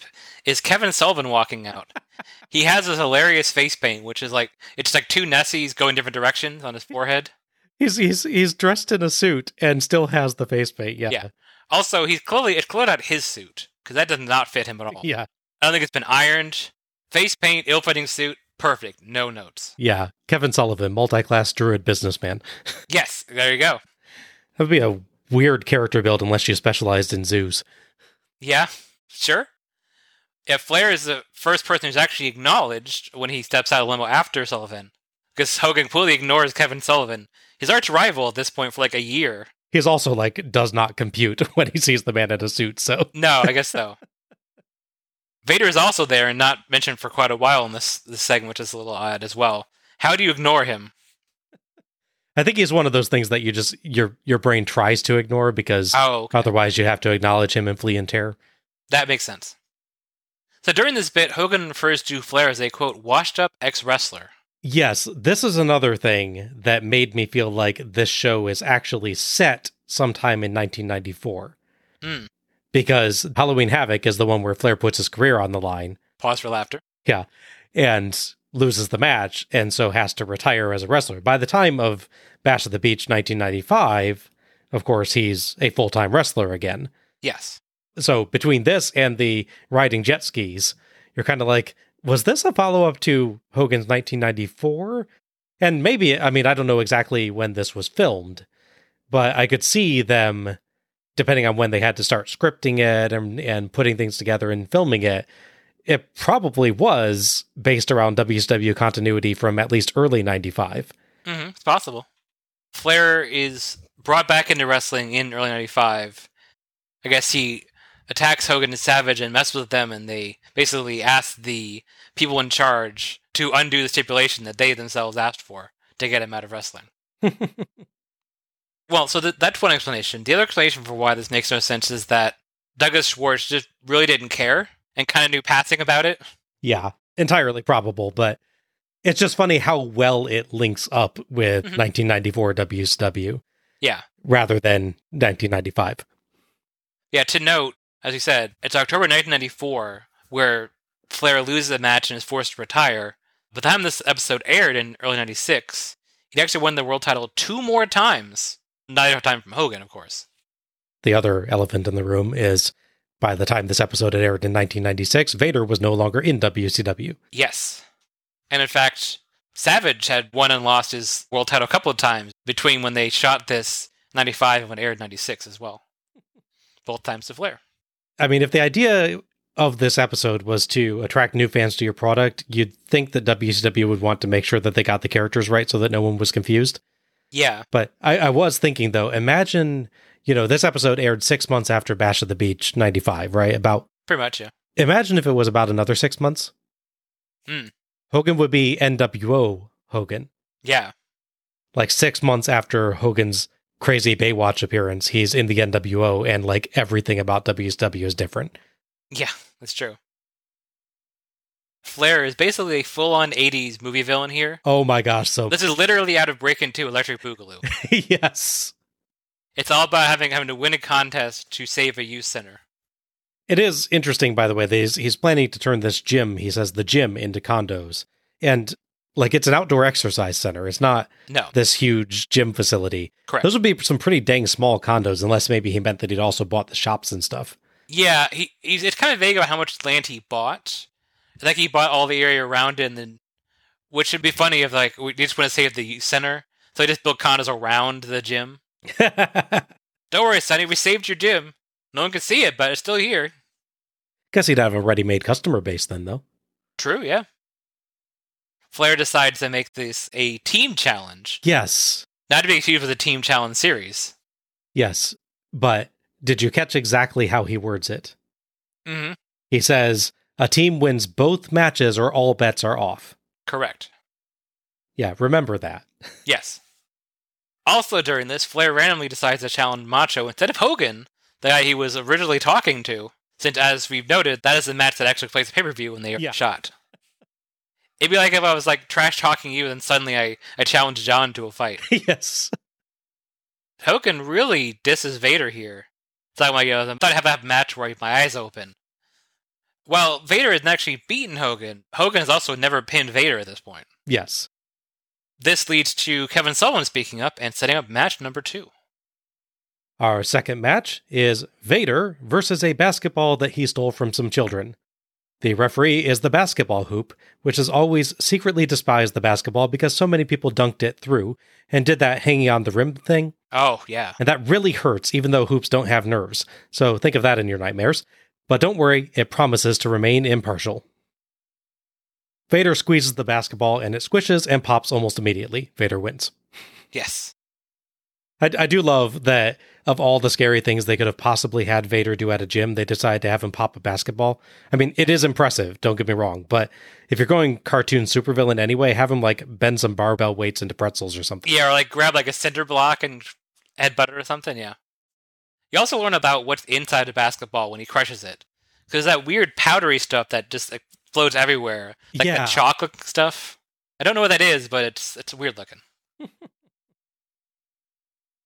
is Kevin Sullivan walking out. [LAUGHS] he has this hilarious face paint, which is like it's like two Nessies going different directions on his forehead. He's he's he's dressed in a suit and still has the face paint. Yeah. Yeah. Also, he's clearly it's clearly not his suit because that does not fit him at all. Yeah. I don't think it's been ironed. Face paint, ill-fitting suit, perfect. No notes. Yeah. Kevin Sullivan, multi-class druid businessman. [LAUGHS] Yes, there you go. That would be a weird character build unless you specialized in zoos. Yeah, sure. Yeah, Flair is the first person who's actually acknowledged when he steps out of limo after Sullivan. Because Hogan completely ignores Kevin Sullivan, his arch rival at this point for like a year. He's also like does not compute [LAUGHS] when he sees the man in a suit. So No, I guess so. [LAUGHS] Vader is also there and not mentioned for quite a while in this, this segment, which is a little odd as well. How do you ignore him? I think he's one of those things that you just your your brain tries to ignore because Oh, okay. otherwise you have to acknowledge him and flee in terror. that makes sense. So during this bit, Hogan refers to Flair as a quote washed up ex wrestler. Yes, this is another thing that made me feel like this show is actually set sometime in 1994. Hmm. Because Halloween Havoc is the one where Flair puts his career on the line Pause for laughter. Yeah. And loses the match and so has to retire as a wrestler. By the time of Bash at the Beach 1995, of course, he's a full time wrestler again. Yes. So between this and the riding jet skis, you're kind of like, was this a follow up to Hogan's 1994? And maybe, I mean, I don't know exactly when this was filmed, but I could see them, depending on when they had to start scripting it and, and putting things together and filming it, it probably was based around WCW continuity from at least early 95. hmm it's possible. Flair is brought back into wrestling in early 95. I guess he attacks Hogan and Savage and messes with them, and they basically ask the people in charge to undo the stipulation that they themselves asked for to get him out of wrestling. [LAUGHS] well, so th- that's one explanation. The other explanation for why this makes no sense is that Douglas Schwartz just really didn't care and kind of knew passing about it. Yeah, entirely probable, but it's just funny how well it links up with Mhm. 1994 WCW Yeah. rather than 1995. Yeah, to note, as you said, it's October 1994 where Flair loses the match and is forced to retire. By the time this episode aired in early 96, he'd actually won the world title two more times. Neither time from Hogan, of course. The other elephant in the room is by the time this episode had aired in 1996, Vader was no longer in WCW. Yes. And in fact, Savage had won and lost his world title a couple of times between when they shot this 95 and when it aired 96 as well. [LAUGHS] Both times to Flair. I mean, if the idea of this episode was to attract new fans to your product, you'd think that WCW would want to make sure that they got the characters right so that no one was confused. Yeah. But I, I was thinking though, imagine, you know, this episode aired six months after Bash of the Beach 95, right? About Pretty much, yeah. imagine if it was about another six months. Hmm. Hogan would be NWO Hogan. Yeah. Like six months after Hogan's crazy Baywatch appearance, he's in the NWO and like everything about WCW is different. Yeah, that's true. Flair is basically a full-on '80s movie villain here. Oh my gosh, so This is literally out of Breaking Two, Electric Boogaloo. [LAUGHS] yes. it's all about having having to win a contest to save a youth center. It is interesting, by the way, that he's, he's planning to turn this gym, he says the gym, into condos. And like it's an outdoor exercise center. It's not No, this huge gym facility. correct. Those would be some pretty dang small condos, unless maybe he meant that he'd also bought the shops and stuff. yeah, he he's it's kind of vague about how much land he bought. I think he bought all the area around it, and then which would be funny if like we just want to save the center, so he just built condos around the gym. [LAUGHS] Don't worry, Sonny, we saved your gym. No one can see it, but it's still here. Guess he'd have a ready made customer base then, though. True, yeah. Flair decides to make this a team challenge, Yes. not to be confused with the team challenge series. Yes. But did you catch exactly how he words it? Mm-hmm. He says, a team wins both matches or all bets are off. Correct. Yeah, remember that. [LAUGHS] Yes. Also, during this, Flair randomly decides to challenge Macho instead of Hogan, the guy he was originally talking to. since, as we've noted, that is the match that actually plays the pay per view when they are Yeah. shot. It'd be like if I was like trash talking you, and suddenly I, I challenge John to a fight. [LAUGHS] yes. Hogan really disses Vader here. It's like, well, you know, I'm trying to have a match where I have my eyes open. Well, Vader has actually beaten Hogan. Hogan has also never pinned Vader at this point. Yes. This leads to Kevin Sullivan speaking up and setting up match number two. Our second match is Vader versus a basketball that he stole from some children. The referee is the basketball hoop, which has always secretly despised the basketball because so many people dunked it through and did that hanging on the rim thing. Oh, yeah. And that really hurts, even though hoops don't have nerves. So think of that in your nightmares. But don't worry, it promises to remain impartial. Vader squeezes the basketball and it squishes and pops almost immediately. Vader wins. Yes. I, I do love that of all the scary things they could have possibly had Vader do at a gym, they decided to have him pop a basketball. I mean, it is impressive, don't get me wrong, but if you're going cartoon supervillain anyway, have him like bend some barbell weights into pretzels or something. Yeah, or like grab like a cinder block and headbutt it or something, yeah. You also learn about what's inside a basketball when he crushes it. Because that weird powdery stuff that just like, floats everywhere. Like Yeah. that chocolate stuff. I don't know what that is, but it's it's weird looking. [LAUGHS]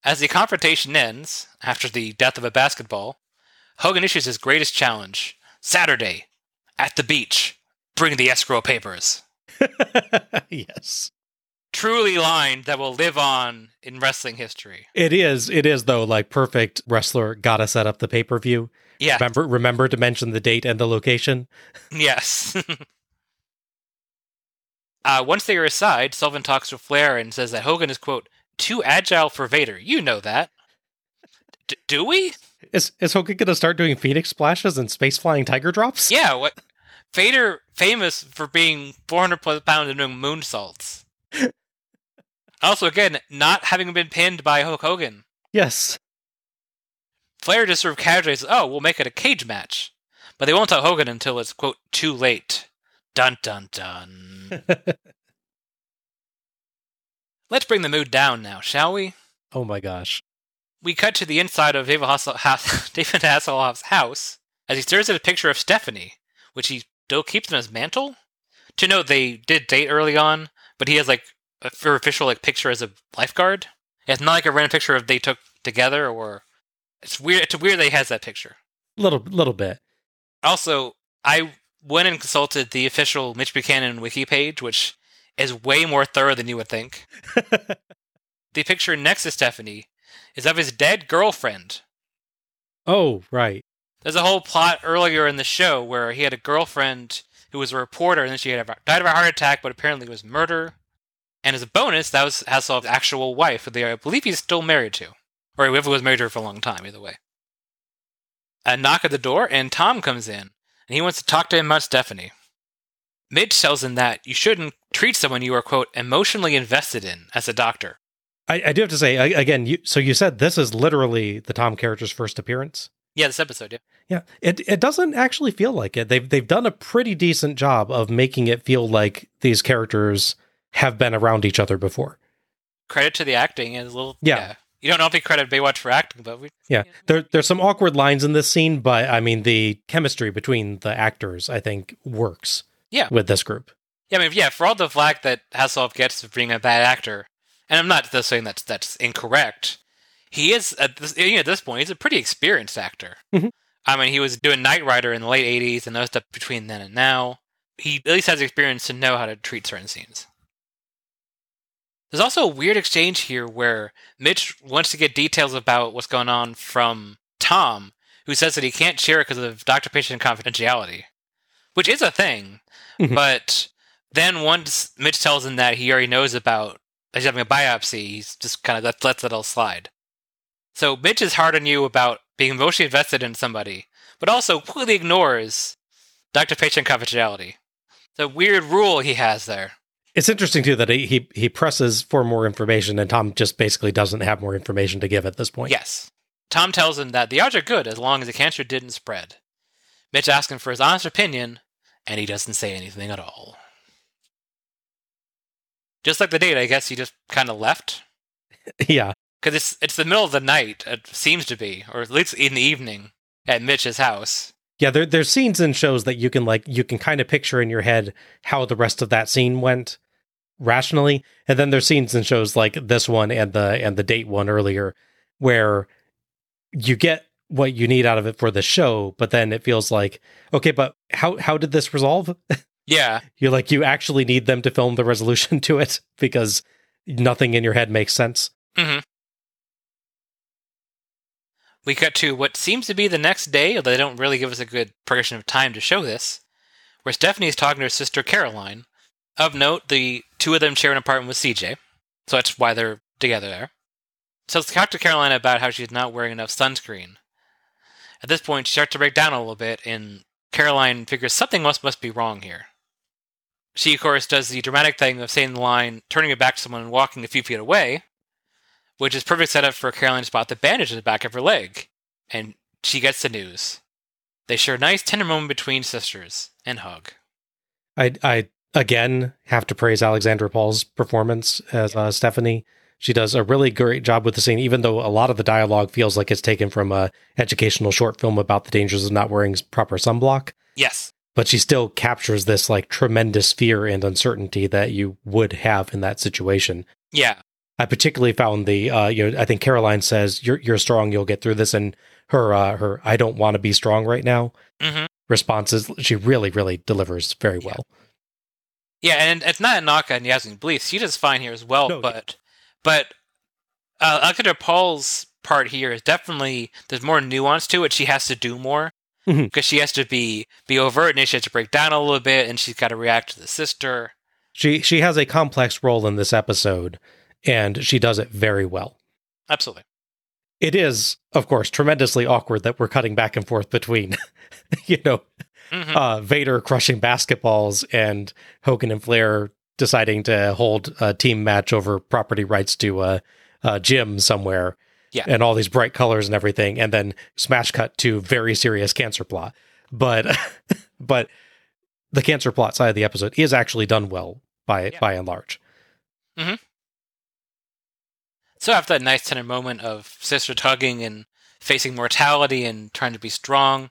As the confrontation ends, after the death of a basketball, Hogan issues his greatest challenge. Saturday, at the beach, bring the escrow papers. [LAUGHS] yes. Truly line that will live on in wrestling history. It is. It is though. Like perfect wrestler, gotta set up the pay per view. Yeah. Remember, remember to mention the date and the location. Yes. [LAUGHS] uh, once they are aside, Sullivan talks to Flair and says that Hogan is, quote, too agile for Vader. You know that. D- do we? Is is Hogan gonna start doing Phoenix splashes and space flying tiger drops? Yeah, what? Vader famous for being 400 plus pounds and doing moonsaults. [LAUGHS] also, again, not having been pinned by Hulk Hogan. Yes. Flair just sort of casually says, oh, we'll make it a cage match. But they won't tell Hogan until it's, quote, too late. Dun dun dun. [LAUGHS] Let's bring the mood down now, shall we? Oh my gosh. We cut to the inside of David, [LAUGHS] David Hasselhoff's house as he stares at a picture of Stephanie, which he still keeps in his mantle. To note, they did date early on, but he has like her official like picture as a lifeguard. It's not like a random picture of they took together, or it's weird. It's weird that he has that picture. Little little bit. Also, I went and consulted the official Mitch Buchanan wiki page, which is way more thorough than you would think. [LAUGHS] the picture next to Stephanie is of his dead girlfriend. Oh, right. There's a whole plot earlier in the show where he had a girlfriend who was a reporter, and then she had a, died of a heart attack, but apparently it was murder. And as a bonus, that was Hasselhoff's actual wife, who they, I believe he's still married to. Or whoever was married to her for a long time, either way. A knock at the door, and Tom comes in, and he wants to talk to him about Stephanie. Mitch tells him that you shouldn't treat someone you are, quote, emotionally invested in as a doctor. I, I do have to say again. You so you said this is literally the Tom character's first appearance. Yeah, this episode, yeah. Yeah, it it doesn't actually feel like it. They've they've done a pretty decent job of making it feel like these characters have been around each other before. Credit to the acting and a little. Yeah. You don't know if he credit Baywatch for acting, but we. Yeah, there there's some awkward lines in this scene, but I mean the chemistry between the actors I think works. Yeah. with this group. Yeah, I mean, yeah, for all the flack that Hasselhoff gets for being a bad actor, and I'm not saying that's that's incorrect. He is at this, you know, at this point, he's a pretty experienced actor. Mhm. I mean, he was doing Knight Rider in the late '80s and those stuff between then and now. He at least has experience to know how to treat certain scenes. There's also a weird exchange here where Mitch wants to get details about what's going on from Tom, who says that he can't share it because of doctor-patient confidentiality, which is a thing. Mhm. But then once Mitch tells him that he already knows about he's having a biopsy, he's just kind of lets, lets it all slide. So Mitch is hard on you about being emotionally invested in somebody, but also completely ignores doctor-patient confidentiality. The weird rule he has there. It's interesting too that he, he he presses for more information, and Tom just basically doesn't have more information to give at this point. Yes. Tom tells him that the odds are good as long as the cancer didn't spread. Mitch asks him for his honest opinion, and he doesn't say anything at all. Just like the date, I guess he just kind of left. [LAUGHS] yeah, Because it's, it's the middle of the night, it seems to be, or at least in the evening, at Mitch's house. Yeah, there there's scenes in shows that you can like you can kind of picture in your head how the rest of that scene went rationally, and then there's scenes in shows like this one and the and the date one earlier where you get what you need out of it for the show, but then it feels like okay, but how how did this resolve? [LAUGHS] Yeah. You're like you actually need them to film the resolution [LAUGHS] to it because nothing in your head makes sense. hmm We cut to what seems to be the next day, although they don't really give us a good progression of time to show this, where Stephanie is talking to her sister Caroline. Of note, the two of them share an apartment with CJ, so that's why they're together there. So let's talk to Caroline about how she's not wearing enough sunscreen. At this point, she starts to break down a little bit, and Caroline figures something must must be wrong here. She, of course, does the dramatic thing of saying the line, turning it back to someone and walking a few feet away, which is perfect setup for Caroline to spot the bandage in the back of her leg. And she gets the news. They share a nice tender moment between sisters and hug. I I again have to praise Alexandra Paul's performance as uh, Stephanie. She does a really great job with the scene, even though a lot of the dialogue feels like it's taken from a educational short film about the dangers of not wearing proper sunblock. Yes. But she still captures this like tremendous fear and uncertainty that you would have in that situation. Yeah. I particularly found the uh, you know I think Caroline says you're you're strong, you'll get through this, and her uh, her I don't want to be strong right now hmm responses she really really delivers very well. Yeah, and it's not a knock on Yasmine Bleeth. She does fine here as well, No, but but uh, Alexandra Paul's part here is definitely there's more nuance to it. She has to do more Mhm. because she has to be be overt and she has to break down a little bit, and she's got to react to the sister. She she has a complex role in this episode, and she does it very well. Absolutely. It is, of course, tremendously awkward that we're cutting back and forth between, [LAUGHS] you know, Mhm. uh, Vader crushing basketballs and Hogan and Flair deciding to hold a team match over property rights to a, a gym somewhere. Yeah. And all these bright colors and everything. And then smash cut to very serious cancer plot. But, [LAUGHS] but the cancer plot side of the episode is actually done well by, Yeah. by and large. So after that nice tender moment of sister tugging and facing mortality and trying to be strong,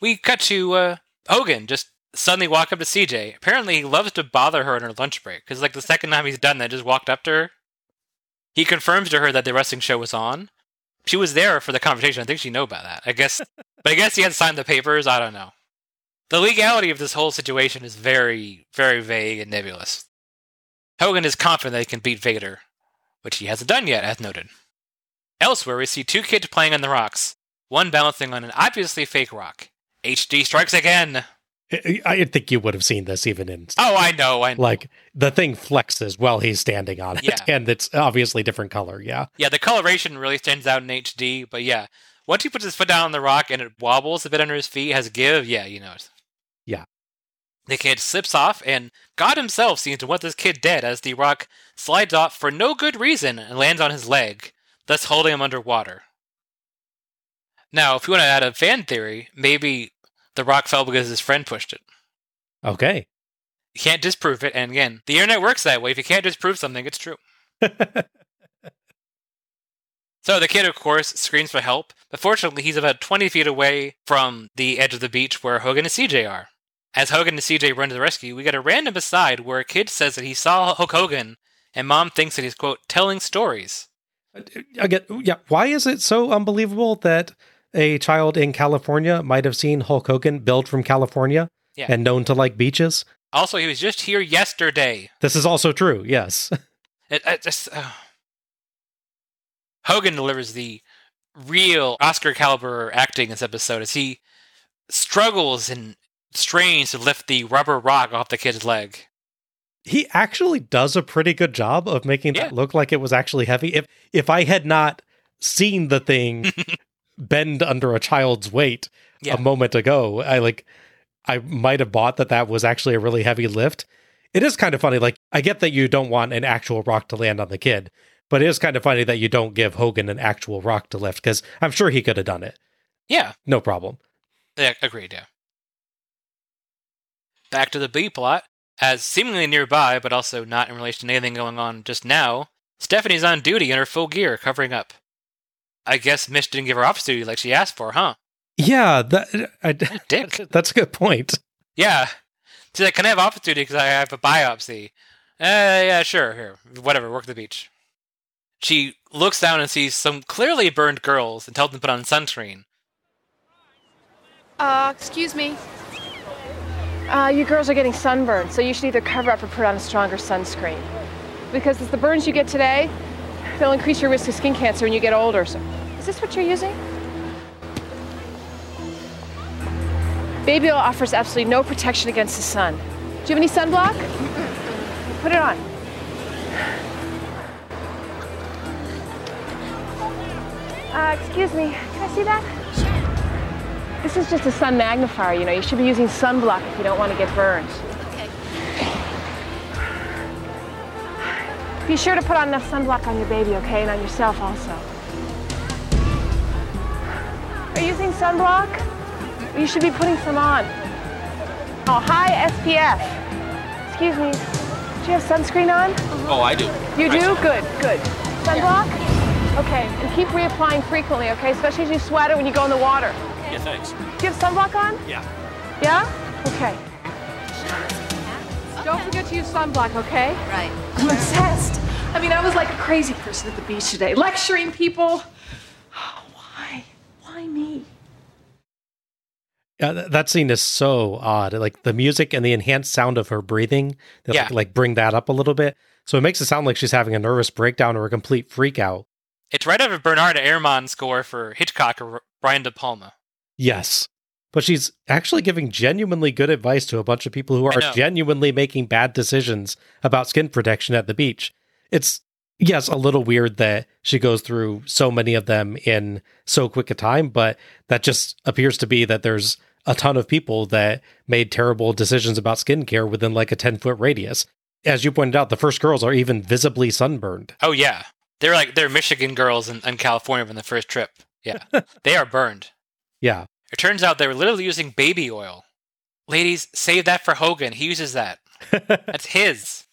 we cut to uh, Hogan just suddenly walk up to CJ. Apparently, he loves to bother her on her lunch break because, like, the second time he's done that, just walked up to her. He confirms to her that the wrestling show was on. She was there for the conversation. I think she knew about that. I guess, [LAUGHS] but I guess he had signed the papers. I don't know. The legality of this whole situation is very, very vague and nebulous. Hogan is confident that he can beat Vader, which he hasn't done yet, as noted. Elsewhere, we see two kids playing on the rocks, one balancing on an obviously fake rock. HD strikes again. I, I think you would have seen this even in Oh, I know, I know. like the thing flexes while he's standing on it Yeah. and it's obviously different color yeah yeah, the coloration really stands out in HD, but yeah, once he puts his foot down on the rock and it wobbles a bit under his feet, has give, yeah, you know. Yeah. The kid slips off, and God himself seems to want this kid dead as the rock slides off for no good reason and lands on his leg, thus holding him underwater. Now, if you want to add a fan theory, maybe the rock fell because his friend pushed it. okay You can't disprove it, and again, the internet works that way. If you can't disprove something, it's true. [LAUGHS] So the kid, of course, screams for help, but fortunately, he's about 20 feet away from the edge of the beach where Hogan and CJ are. As Hogan and CJ run to the rescue, we get a random aside where a kid says that he saw Hulk Hogan, and mom thinks that he's, quote, telling stories. Uh, uh, again yeah why is it so unbelievable that a child in california might have seen hulk hogan build from california Yeah. and known to like beaches Also, he was just here yesterday. this is also true yes [LAUGHS] It, it just. Uh... Hogan delivers the real Oscar caliber acting in this episode as he struggles and strains to lift the rubber rock off the kid's leg. he actually does a pretty good job of making Yeah. that look like it was actually heavy if if i had not seen the thing [LAUGHS] bend under a child's weight Yeah. a moment ago i like i might have bought that that was actually a really heavy lift it is kind of funny like i get that you don't want an actual rock to land on the kid but it is kind of funny that you don't give hogan an actual rock to lift because i'm sure he could have done it Yeah, no problem yeah, agreed. Yeah. Back to the B plot, as seemingly nearby, but also not in relation to anything going on just now. Stephanie's on duty in her full gear, covering up. I guess Mitch didn't give her office duty like she asked for, huh? Yeah, that I, Dick. [LAUGHS] that's a good point. Yeah. She's like, can I have opportunity because I have a biopsy? Uh, yeah, sure. Here, whatever. Work the beach. She looks down and sees some clearly burned girls and tells them to put on sunscreen. Uh, excuse me. Uh, you girls are getting sunburned, so you should either cover up or put on a stronger sunscreen. Because it's the burns you get today, they'll increase your risk of skin cancer when you get older. So, is this what you're using? Baby oil offers absolutely no protection against the sun. Do you have any sunblock? Put it on. Uh, excuse me, can I see that? This is just a sun magnifier, you know. You should be using sunblock if you don't want to get burned. Be sure to put on enough sunblock on your baby, okay, and on yourself also. Are you using sunblock? You should be putting some on. Oh, high SPF. Excuse me. Do you have sunscreen on? Oh, I do. You do? Good, good. Sunblock? Okay, and keep reapplying frequently, okay? Especially as you sweat it when you go in the water. Yeah, thanks. Do you have sunblock on? Yeah. Yeah? Okay. Don't forget to use sunblock, okay? Right. I'm obsessed. I mean, I was like a crazy person at the beach today, lecturing people. [SIGHS] Why? Why me? Yeah, that scene is so odd. Like the music and the enhanced sound of her breathing, that Yeah. like, like bring that up a little bit. So it makes it sound like she's having a nervous breakdown or a complete freak out. It's right out of Bernard Herrmann score for Hitchcock or Brian De Palma. Yes. But she's actually giving genuinely good advice to a bunch of people who are genuinely making bad decisions about skin protection at the beach. It's, yes, a little weird that she goes through so many of them in so quick a time, but that just appears to be that there's a ton of people that made terrible decisions about skincare within like a 10 foot radius. As you pointed out, the first girls are even visibly sunburned. Oh yeah, they're like they're Michigan girls in, in California from the first trip. Yeah, [LAUGHS] they are burned. Yeah. It turns out they were literally using baby oil. Ladies, save that for Hogan. He uses that. [LAUGHS] That's his.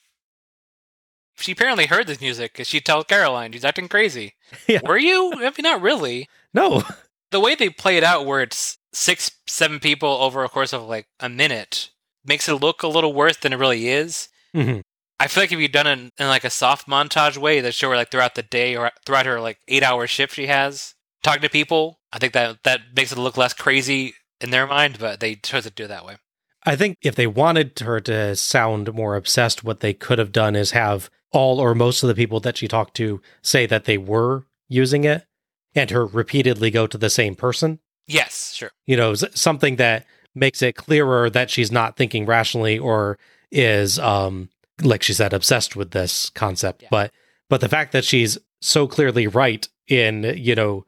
She apparently heard this music because she told Caroline she's acting crazy. [LAUGHS] Yeah. Were you? I mean, not really. No. The way they play it out, where it's six, seven people over a course of like a minute, makes it look a little worse than it really is. Mhm. I feel like if you'd done it in, in like a soft montage way that show her like throughout the day or throughout her like eight hour shift she has talking to people, I think that that makes it look less crazy in their mind. But they chose to do it that way. I think if they wanted her to sound more obsessed, what they could have done is have all or most of the people that she talked to say that they were using it and her repeatedly go to the same person. Yes, sure. You know, something that makes it clearer that she's not thinking rationally or is, um, like she said, obsessed with this concept. Yeah. But, but the fact that she's so clearly right in, you know,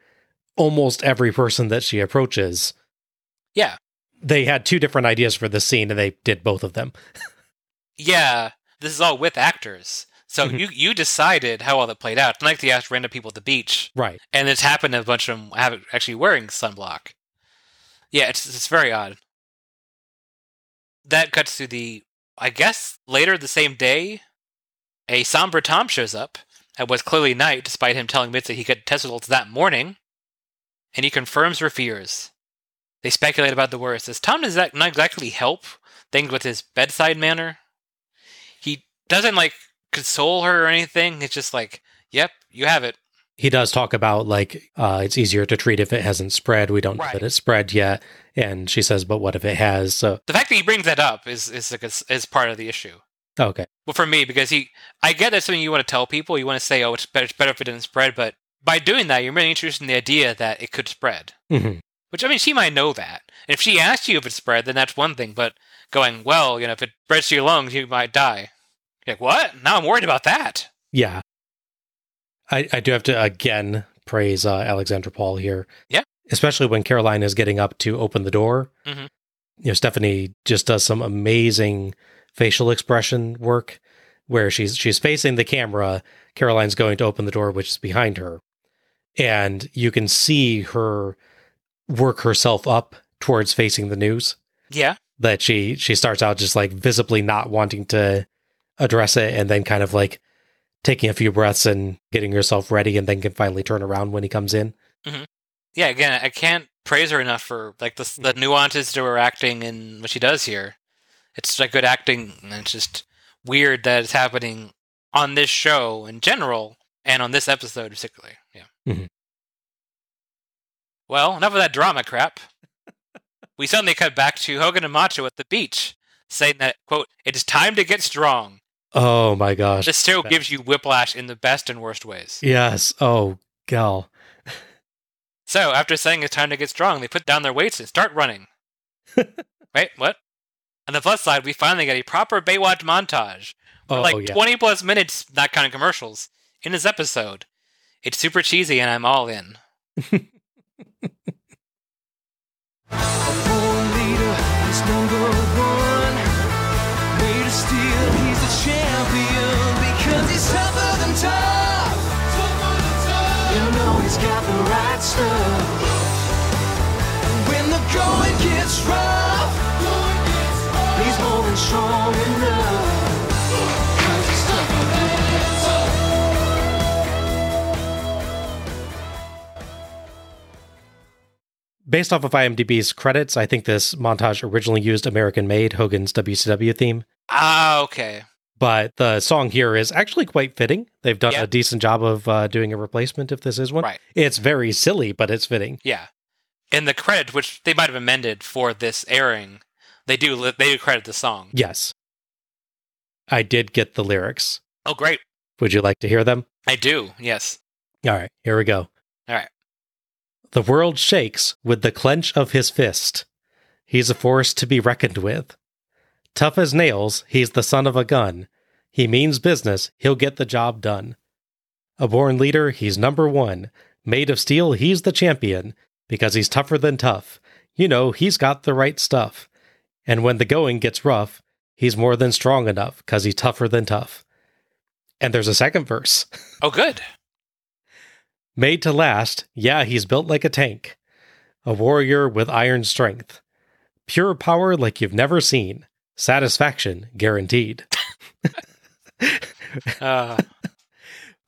almost every person that she approaches, Yeah, they had two different ideas for this scene and they did both of them. [LAUGHS] yeah. This is all with actors. So Mhm. you you decided how well that played out. Like you asked random people at the beach. Right. and it's happened a bunch of them have actually wearing sunblock. Yeah, it's it's very odd. That cuts to the, I guess later the same day, a somber Tom shows up. It was clearly night, despite him telling Mitch that he got test results that morning, and he confirms her fears. They speculate about the worst. As Tom does that not exactly help things with his bedside manner. He doesn't like console her or anything. It's just like, "Yep, you have it." he does talk about like uh, it's easier to treat if it hasn't spread. We don't know Right. that it's spread yet, and she says, "But what if it has?" So The fact that he brings that up is is like a, is part of the issue. okay, Well, for me, because he, I get that's something you want to tell people. You want to say, "Oh, it's better, it's better if it didn't spread," but by doing that, you're really introducing the idea that it could spread. Mhm. Which I mean, she might know that, and if she asked you if it spread, then that's one thing. But going, well, you know, if it spreads to your lungs, you might die. You're like, what? Now I'm worried about that. yeah. I I do have to again praise uh, Alexandra Paul here. Yeah. especially when Caroline is getting up to open the door. Mhm. You know, Stephanie just does some amazing facial expression work where she's she's facing the camera. Caroline's going to open the door, which is behind her, and you can see her work herself up towards facing the news. Yeah, that she she starts out just like visibly not wanting to address it and then kind of like taking a few breaths and getting herself ready and then can finally turn around when he comes in. Mm-hmm. yeah. Again, I can't praise her enough for like the, the nuances to her acting and what she does here. It's like good acting, and it's just weird that it's happening on this show in general and on this episode particularly. Mhm. Well, enough of that drama crap. we suddenly cut back to Hogan and Macho at the beach, saying that quote It is time to get strong. Oh my gosh. This show gives you whiplash in the best and worst ways. Yes. Oh, gal. So, after saying it's time to get strong, they put down their weights and start running. [LAUGHS] Wait, what? On the plus side, we finally get a proper Baywatch montage. Oh, like yeah. 20 plus minutes, not counting commercials, in this episode. It's super cheesy, and I'm all in. Based off of IMDb's credits, I think this montage originally used American Made, Hogan's WCW theme. Ah, okay. But the song here is actually quite fitting. They've done Yeah. a decent job of uh, doing a replacement if this is one. Right. It's very silly, but it's fitting. Yeah. In the credit, which they might have amended for this airing, they do li- they do credit the song. Yes. I did get the lyrics. Oh, great. Would you like to hear them? I do, yes. All right, here we go. All right. The world shakes with the clench of his fist. He's a force to be reckoned with. Tough as nails, he's the son of a gun. He means business, he'll get the job done. A born leader, he's number one. Made of steel, he's the champion. Because he's tougher than tough. You know, he's got the right stuff. And when the going gets rough, he's more than strong enough, because he's tougher than tough. And there's a second verse. Oh, good. Made to last, yeah, he's built like a tank. A warrior with iron strength. Pure power like you've never seen. Satisfaction guaranteed. [LAUGHS] Uh,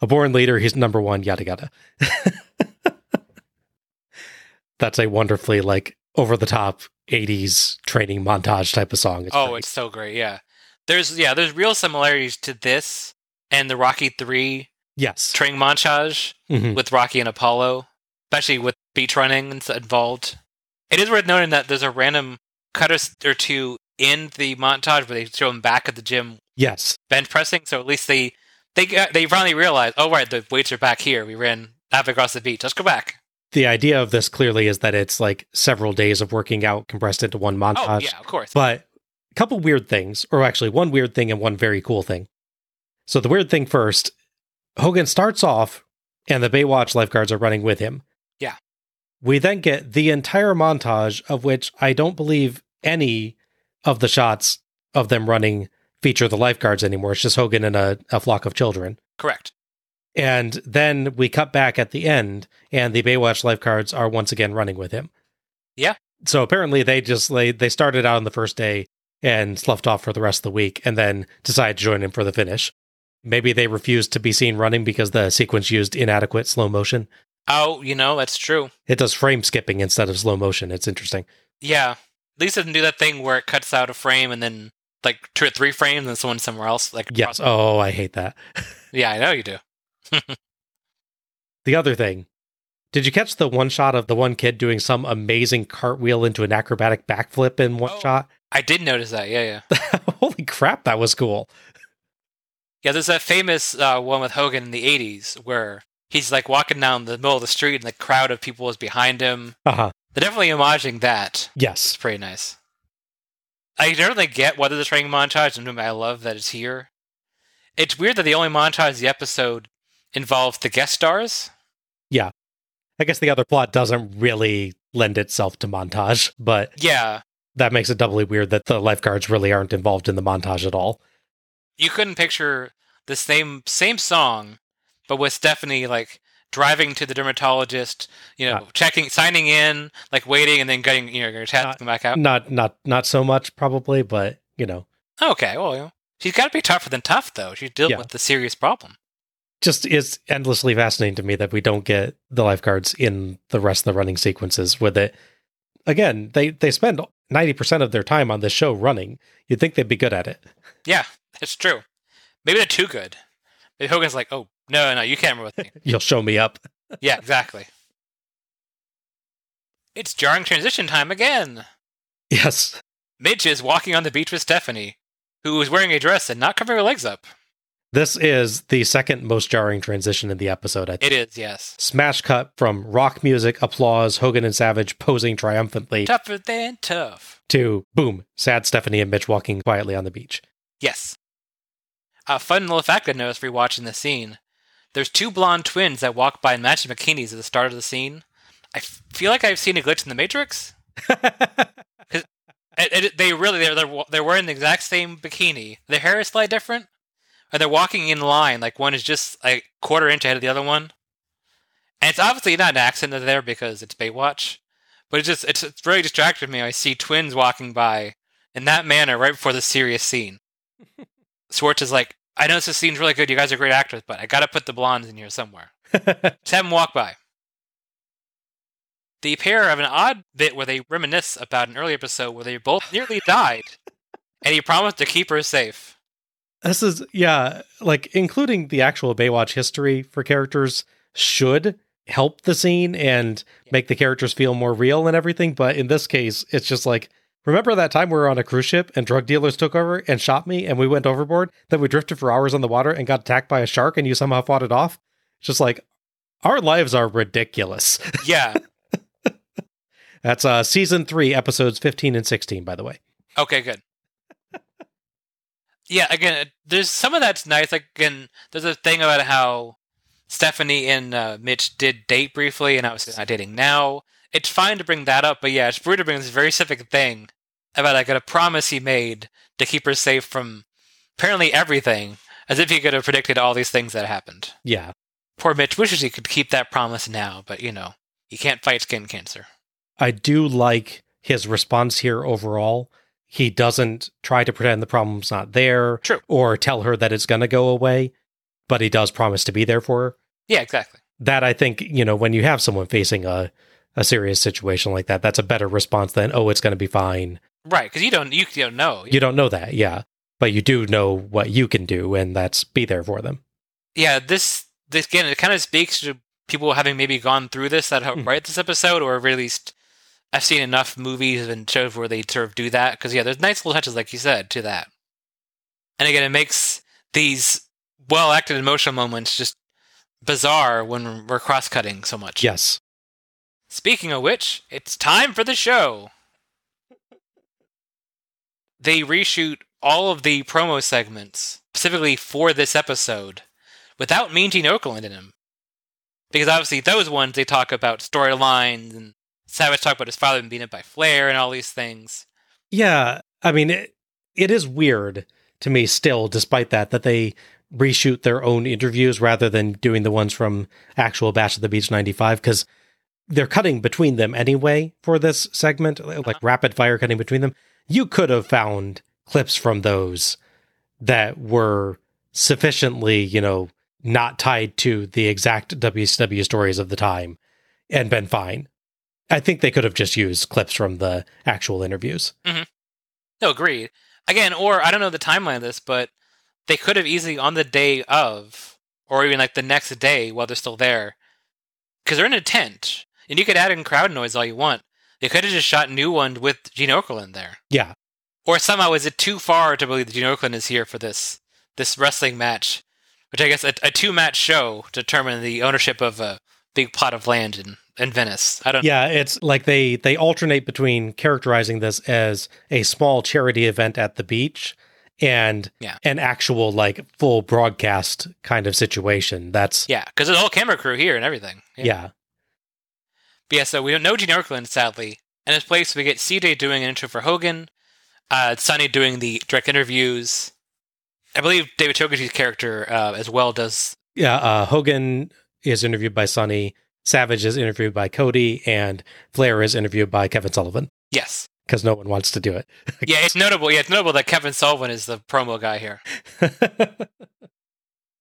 A born leader, he's number one, yada yada. That's a wonderfully like over the top 80s training montage type of song. It's oh, great. it's so great. Yeah. There's yeah, there's real similarities to this and the Rocky 3 yes. training montage Mhm. with Rocky and Apollo, especially with beach running involved. It is worth noting that there's a random cut or two in the montage where they show him back at the gym Yes. bench pressing. So at least they they got- they finally realized, oh right, the weights are back here. We ran half across the beach. Let's go back. The idea of this clearly is that it's like several days of working out compressed into one montage. Oh yeah, of course. But a couple weird things, or actually one weird thing and one very cool thing. So the weird thing first, Hogan starts off and the Baywatch lifeguards are running with him. Yeah. We then get the entire montage of which I don't believe any of the shots of them running feature the lifeguards anymore. It's just Hogan and a, a flock of children. Correct. And then we cut back at the end, and the Baywatch lifeguards are once again running with him. Yeah. So apparently they just they, they started out on the first day and sloughed off for the rest of the week, and then decided to join him for the finish. Maybe they refused to be seen running because the sequence used inadequate slow motion. Oh, you know that's true. It does frame skipping instead of slow motion. It's interesting. Yeah. At least it doesn't do that thing where it cuts out a frame and then like two or three frames and someone somewhere else. Like Yes. Oh, I hate that. [LAUGHS] yeah, I know you do. The other thing, did you catch the one shot of the one kid doing some amazing cartwheel into an acrobatic backflip in one Oh. shot? I did notice that. Yeah, yeah. [LAUGHS] Holy crap, that was cool. Yeah, there's that famous uh, one with Hogan in the 80s where he's like walking down the middle of the street and the crowd of people is behind him. Uh huh. They're definitely homaging that. Yes. It's pretty nice. I don't really get whether the training montage, and I love that it's here. It's weird that the only montage of the episode involved the guest stars. Yeah, I guess the other plot doesn't really lend itself to montage, but Yeah, that makes it doubly weird that the lifeguards really aren't involved in the montage at all. You couldn't picture the same same song, but with Stephanie like driving to the dermatologist, you know, Ah. checking, signing in, like waiting, and then getting you know your test Not- back out. Not not not so much probably, but you know, Okay, well, you know, she's got to be tougher than tough though. She's dealing Yeah. with the serious problem. just it's endlessly fascinating to me that we don't get the lifeguards in the rest of the running sequences with it. Again, they they spend 90% of their time on this show running. You'd think they'd be good at it. Yeah, it's true. Maybe they're too good. Maybe Hogan's like, oh, no, no, you can't run with me. You'll show me up. [LAUGHS] yeah, exactly. It's jarring transition time again. Yes. Mitch is walking on the beach with Stephanie, who is wearing a dress and not covering her legs up. This is the second most jarring transition in the episode, I think. It is, yes. Smash cut from rock music, applause, Hogan and Savage posing triumphantly Tougher than tough. to boom, sad Stephanie and Mitch walking quietly on the beach. Yes. A fun little fact I noticed rewatching the scene. There's two blonde twins that walk by in matching bikinis at the start of the scene. I f- feel like I've seen a glitch in the Matrix. [LAUGHS] It, it, they really they're, they're they're wearing the exact same bikini. Their hair is slightly different, and they're walking in line. Like one is just like quarter inch ahead of the other one, and it's obviously not an accident they're there because it's Baywatch, but it just it's, it's really distracted me. I see twins walking by in that manner right before the serious scene. [LAUGHS] Schwartz is like, I know this scene's really good. You guys are great actors, but I got to put the blondes in here somewhere. [LAUGHS] Just have them walk by. The pair have an odd bit where they reminisce about an early episode where they both nearly died, and he promised to keep her safe. This is yeah, like including the actual Baywatch history for characters should help the scene and make the characters feel more real and everything. But in this case, it's just like remember that time we were on a cruise ship and drug dealers took over and shot me and we went overboard. Then we drifted for hours on the water and got attacked by a shark and you somehow fought it off. It's just like our lives are ridiculous. [LAUGHS] Yeah. That's uh season three, episodes fifteen and sixteen, by the way. Okay, good. [LAUGHS] yeah, again, there's some of that's nice. Like, again, there's a thing about how Stephanie and uh, Mitch did date briefly, and obviously not dating now. It's fine to bring that up, but yeah, it's weird to bring this very specific thing about like a promise he made to keep her safe from apparently everything, as if he could have predicted all these things that happened. Yeah. Poor Mitch wishes he could keep that promise now, but you know, he can't fight skin cancer. I do like his response here overall. He doesn't try to pretend the problem's not there True. or tell her that it's going to go away, but he does promise to be there for her. Yeah, exactly. That I think, you know, when you have someone facing a, a serious situation like that, that's a better response than, oh, it's going to be fine. Right, because you don't you don't know. You don't know that, yeah. But you do know what you can do, and that's be there for them. yeah, this this again it kind of speaks to people having maybe gone through this that helped Mhm. write this episode, or at least I've seen enough movies and shows where they sort of do that. Because yeah, there's nice little touches, like you said, to that. And again, it makes these well acted emotional moments just bizarre when we're cross cutting so much. Yes. Speaking of which, it's time for the show. They reshoot all of the promo segments specifically for this episode without Mean Gene Okerlund in them. Because obviously, those ones they talk about storylines and Savage talk about his father being beaten up by Flair and all these things. Yeah, I mean, it, it is weird to me still, despite that, that they reshoot their own interviews rather than doing the ones from actual Bash of the Beach 95, because they're cutting between them anyway for this segment, like uh-huh. rapid fire cutting between them. You could have found clips from those that were sufficiently, you know, not tied to the exact WCW stories of the time and been fine. I think they could have just used clips from the actual interviews. Mm-hmm. No, agreed. Again, or I don't know the timeline of this, but they could have easily on the day of, or even like the next day while they're still there, because they're in a tent, and you could add in crowd noise all you want. They could have just shot new one with Gene Okerlund there, Yeah. or somehow is it too far to believe that Gene Okerlund is here for this this wrestling match, which I guess a, a two match show to determine the ownership of a big plot of land in in Venice. I don't. Yeah, it's like they they alternate between characterizing this as a small charity event at the beach and Yeah. an actual like full broadcast kind of situation. That's Yeah, because there's a whole camera crew here and everything. yeah. But yeah, so we don't know Gene Okerlund, sadly. In his place, we get CJ doing an intro for Hogan, uh, Sonny doing the direct interviews. I believe David Chokachi's character uh, as well does. Yeah, uh Hogan is interviewed by Sonny, Savage is interviewed by Cody, and Flair is interviewed by Kevin Sullivan Yes. because no one wants to do it. [LAUGHS] Yeah, it's notable. Yeah, it's notable that Kevin Sullivan is the promo guy here. [LAUGHS]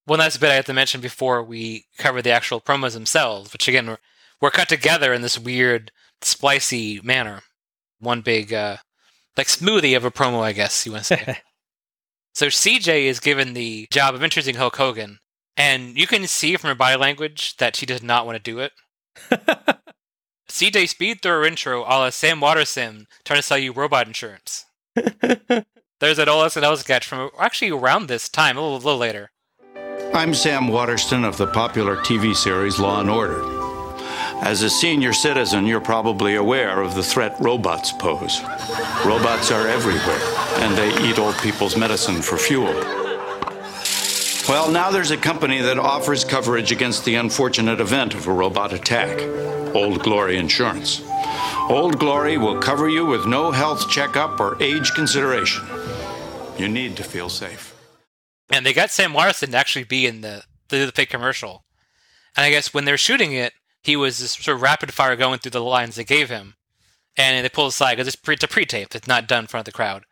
One last bit I have to mention before we cover the actual promos themselves, which again were, were cut together in this weird, splicey manner. One big, uh, like smoothie of a promo, I guess you want to say. [LAUGHS] so CJ is given the job of introducing Hulk Hogan, and you can see from her body language that she does not want to do it. [LAUGHS] CJ speed through her intro a la Sam Waterston trying to sell you robot insurance. [LAUGHS] There's an old SNL sketch from actually around this time, a little, little later. I'm Sam Waterston of the popular TV series Law and Order. As a senior citizen, you're probably aware of the threat robots pose. Robots are everywhere, and they eat old people's medicine for fuel. Well, now there's a company that offers coverage against the unfortunate event of a robot attack Old Glory Insurance. Old Glory will cover you with no health checkup or age consideration. You need to feel safe. And they got Sam Waterston to actually be in the the, the fake commercial. And I guess when they were shooting it, he was just sort of rapid fire going through the lines they gave him. And they pulled aside because it's, pre- it's a pre tape, it's not done in front of the crowd.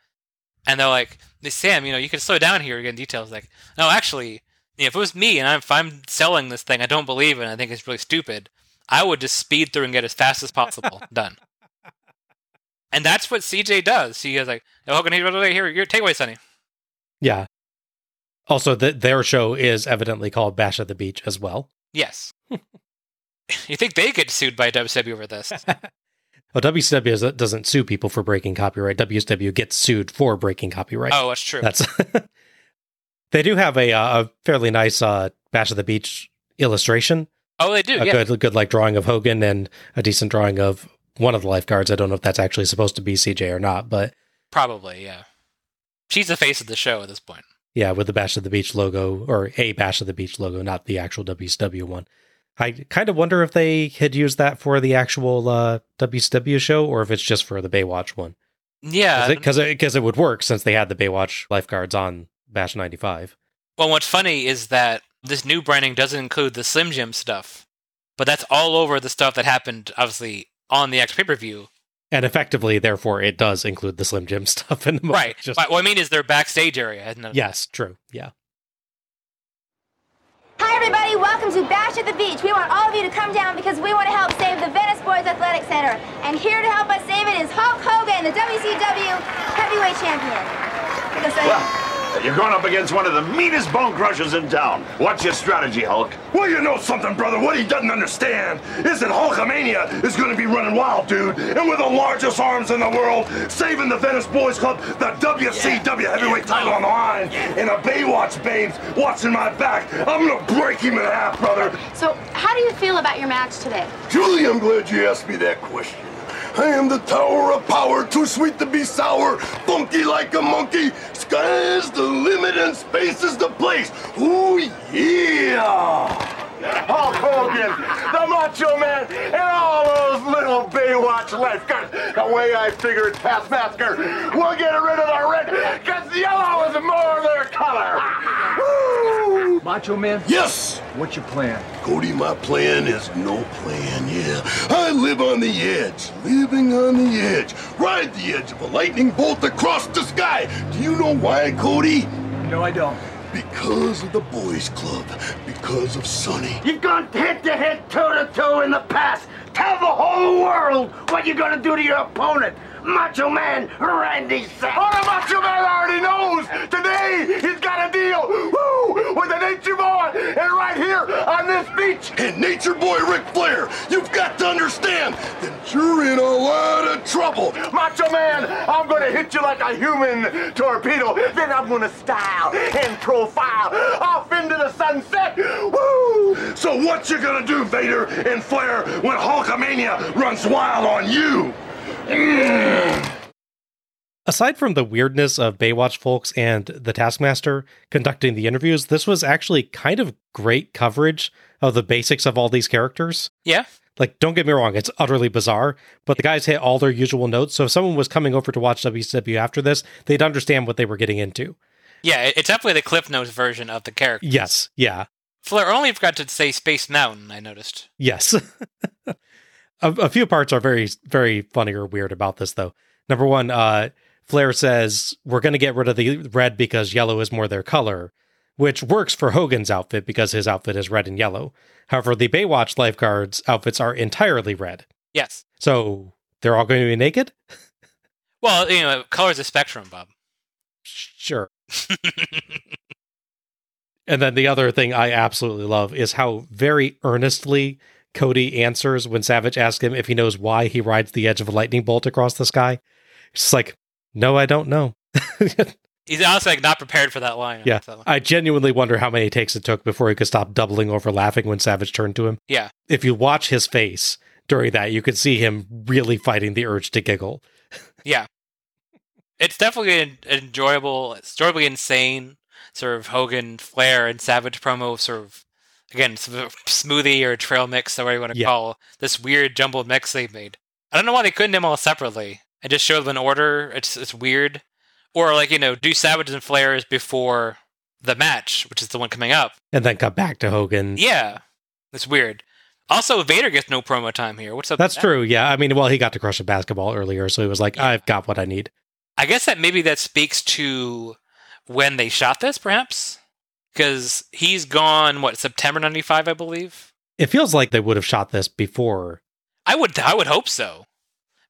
And they're like, Sam, you know, you can slow down here again. Details like, no, actually, you know, if it was me and I'm, if I'm selling this thing, I don't believe it. and I think it's really stupid. I would just speed through and get as fast as possible [LAUGHS] done. And that's what CJ does. He is like, oh, Hogan, here, here, take away, Sonny. Yeah. Also, the, their show is evidently called Bash at the Beach as well. Yes. [LAUGHS] [LAUGHS] you think they get sued by WCW over this? [LAUGHS] Well, WCW doesn't sue people for breaking copyright. WCW gets sued for breaking copyright. Oh, that's true. That's [LAUGHS] they do have a uh, a fairly nice uh, Bash of the Beach illustration. oh, they do. a yeah. good good like drawing of Hogan and a decent drawing of one of the lifeguards. I don't know if that's actually supposed to be CJ or not, but Probably, yeah. She's the face of the show at this point. yeah, with the Bash of the Beach logo or a Bash of the Beach logo, not the actual WCW one. I kind of wonder if they had used that for the actual uh, WCW show or if it's just for the Baywatch one. Yeah. Because it, because it would work since they had the Baywatch lifeguards on Bash 95. Well, what's funny is that this new branding doesn't include the Slim Jim stuff, but that's all over the stuff that happened, obviously, on the X pay per view. And effectively, therefore, it does include the Slim Jim [LAUGHS] stuff in the Right. [LAUGHS] Just, what I mean is their backstage area. Has none of yes, true. Yeah. Hi, everybody. Welcome to Bash at the Beach. We want all of you to come down because we want to help save the Venice Boys Athletic Center. And here to help us save it is Hulk Hogan, the WCW heavyweight champion. Well, you're going up against one of the meanest bone crushers in town. What's your strategy, Hulk? Well, you know something, brother. What he doesn't understand is that Hulkamania is going to be running wild, dude. And with the largest arms in the world, saving the Venice Boys Club, the WCW heavyweight title on the line, and a Baywatch babes watching my back, I'm going to break him in half, brother. So, how do you feel about your match today? Julie, I'm glad you asked me that question. I am the tower of power, too sweet to be sour, funky like a monkey. Sky is the limit and space is the place. Ooh, yeah! Hulk Hogan, the Macho Man, and all those little Baywatch lifeguards. The way I figure it, Taskmaster, we'll get rid of the red, because yellow is more their color. Woo! Macho Man, Yes! what's your plan? Cody, my plan is no plan, yeah. I live on the edge, living on the edge. Ride the edge of a lightning bolt across the sky. Do you know why, Cody? No, I don't. Because of the boys' club. Because of Sonny. You've gone head to head, toe to toe in the past. Tell the whole world what you're gonna do to your opponent, Macho Man Randy Savage. Oh, the Macho Man already knows. Today, he's got a deal. Woo! With the Nature Boy. And right here on this beach. And Nature Boy Ric Flair, you've got to understand that you're in a lot of trouble. Macho Man, I'm gonna hit you like a human torpedo. Then I'm gonna style and profile off into the sunset. Woo! So what you gonna do, Vader and Flair, when Hulkamania runs wild on you? [SIGHS] Aside from the weirdness of Baywatch folks and the Taskmaster conducting the interviews, this was actually kind of great coverage of the basics of all these characters. Yeah. Like, don't get me wrong, it's utterly bizarre, but the guys hit all their usual notes. So if someone was coming over to watch WCW after this, they'd understand what they were getting into. Yeah, it's definitely the Cliff Notes version of the character. Yes, yeah, Flair only forgot to say Space Mountain, I noticed. yes. [LAUGHS] a, a few parts are very, very funny or weird about this, though. Number one, uh, Flair says, We're going to get rid of the red because yellow is more their color. which works for Hogan's outfit because his outfit is red and yellow. However, the Baywatch lifeguards' outfits are entirely red. Yes. So they're all going to be naked? [LAUGHS] Well, you know, color's a spectrum, Bob. Sure. [LAUGHS] and then the other thing I absolutely love is how very earnestly Cody answers when Savage asks him if he knows why he rides the edge of a lightning bolt across the sky. It's like, no, I don't know. [LAUGHS] He's honestly like not prepared for that line. yeah. So, I genuinely wonder how many takes it took before he could stop doubling over laughing when Savage turned to him. yeah. If you watch his face during that, you could see him really fighting the urge to giggle. Yeah. It's definitely an enjoyable, it's enjoyably insane sort of Hogan, Flair, and Savage promo sort of again smoothie or trail mix or whatever you want to Yeah. call this weird jumbled mix they've made. I don't know why they couldn't do them all separately and just show them in order. It's it's weird. Or like, you know, do Savage and Flair's before the match, which is the one coming up. And then cut back to Hogan. Yeah. It's weird. Also, Vader gets no promo time here. What's up? with That's that? true. Yeah. I mean, well, he got to crush a basketball earlier, so he was like, I've got what I need. I guess that maybe that speaks to when they shot this, perhaps, because he's gone. What September '95, I believe. It feels like they would have shot this before. I would, I would hope so,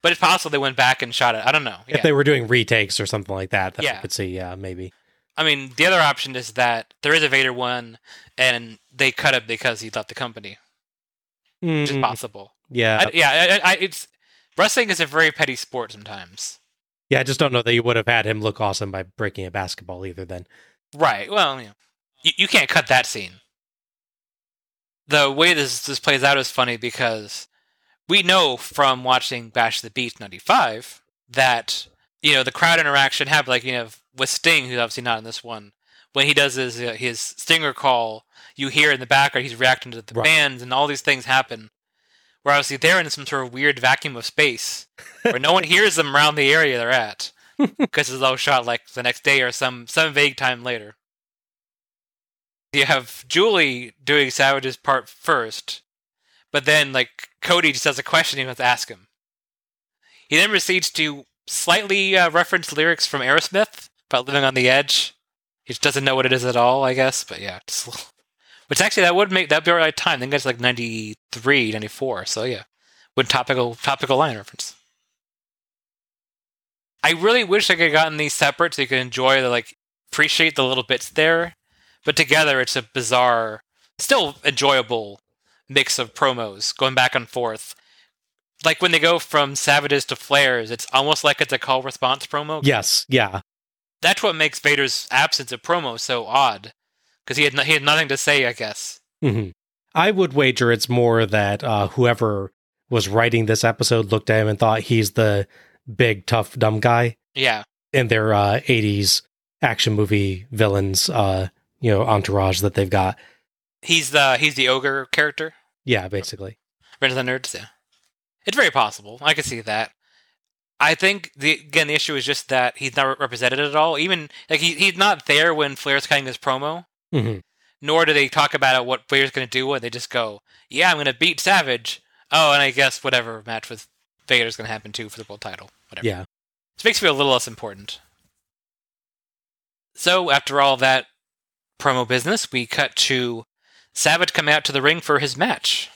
but it's possible they went back and shot it. I don't know. If they were doing retakes or something like that, that Yeah. I could see, yeah, maybe. I mean, the other option is that there is a Vader one, and they cut it because he left the company, which is Mm, possible. yeah. I, yeah, I, I, it's wrestling is a very petty sport sometimes. yeah, I just don't know that you would have had him look awesome by breaking a basketball either then. Right. Well, know, you, you can't cut that scene. The way this this plays out is funny because we know from watching Bash the Beach '95 that you know the crowd interaction happened, like you know with Sting, who's obviously not in this one. When he does his uh, his stinger call, you hear in the background he's reacting to the Right. bands, and all these things happen. Where obviously they're in some sort of weird vacuum of space [LAUGHS] where no one hears them around the area they're at because it's all shot like the next day or some some vague time later. You have Julie doing Savage's part first, but then like Cody just has a question he wants to ask him. He then proceeds to slightly uh, reference lyrics from Aerosmith about living on the edge. He just doesn't know what it is at all, I guess. But yeah, just, [LAUGHS] which actually that would make that'd be the right time. I think that's like 93, 94. So yeah, would topical topical line reference. I really wish I could have gotten these separate so you could enjoy the like appreciate the little bits there, but together it's a bizarre, still enjoyable mix of promos going back and forth. Like when they go from Savage's to Flair's, it's almost like it's a call response promo. Yes, yeah. That's what makes Vader's absence of promo so odd, because he had no, he had nothing to say, I guess. hmm I would wager it's more that uh, whoever was writing this episode looked at him and thought he's the big, tough, dumb guy Yeah, in their uh, 80s action movie villains, uh, you know, entourage that they've got. he's the he's the ogre character. Yeah, basically. Revenge of the Nerds, yeah. It's very possible. I can see that. I think the again the issue is just that he's not represented at all. Even like he, he's not there when Flair's cutting his promo. hmm Nor do they talk about what Flair's going to do. When they just go, "Yeah, I'm going to beat Savage." Oh, and I guess whatever match with Vader's going to happen too for the world title. Whatever. Yeah. This makes me feel a little less important. So after all that promo business, we cut to Savage coming out to the ring for his match,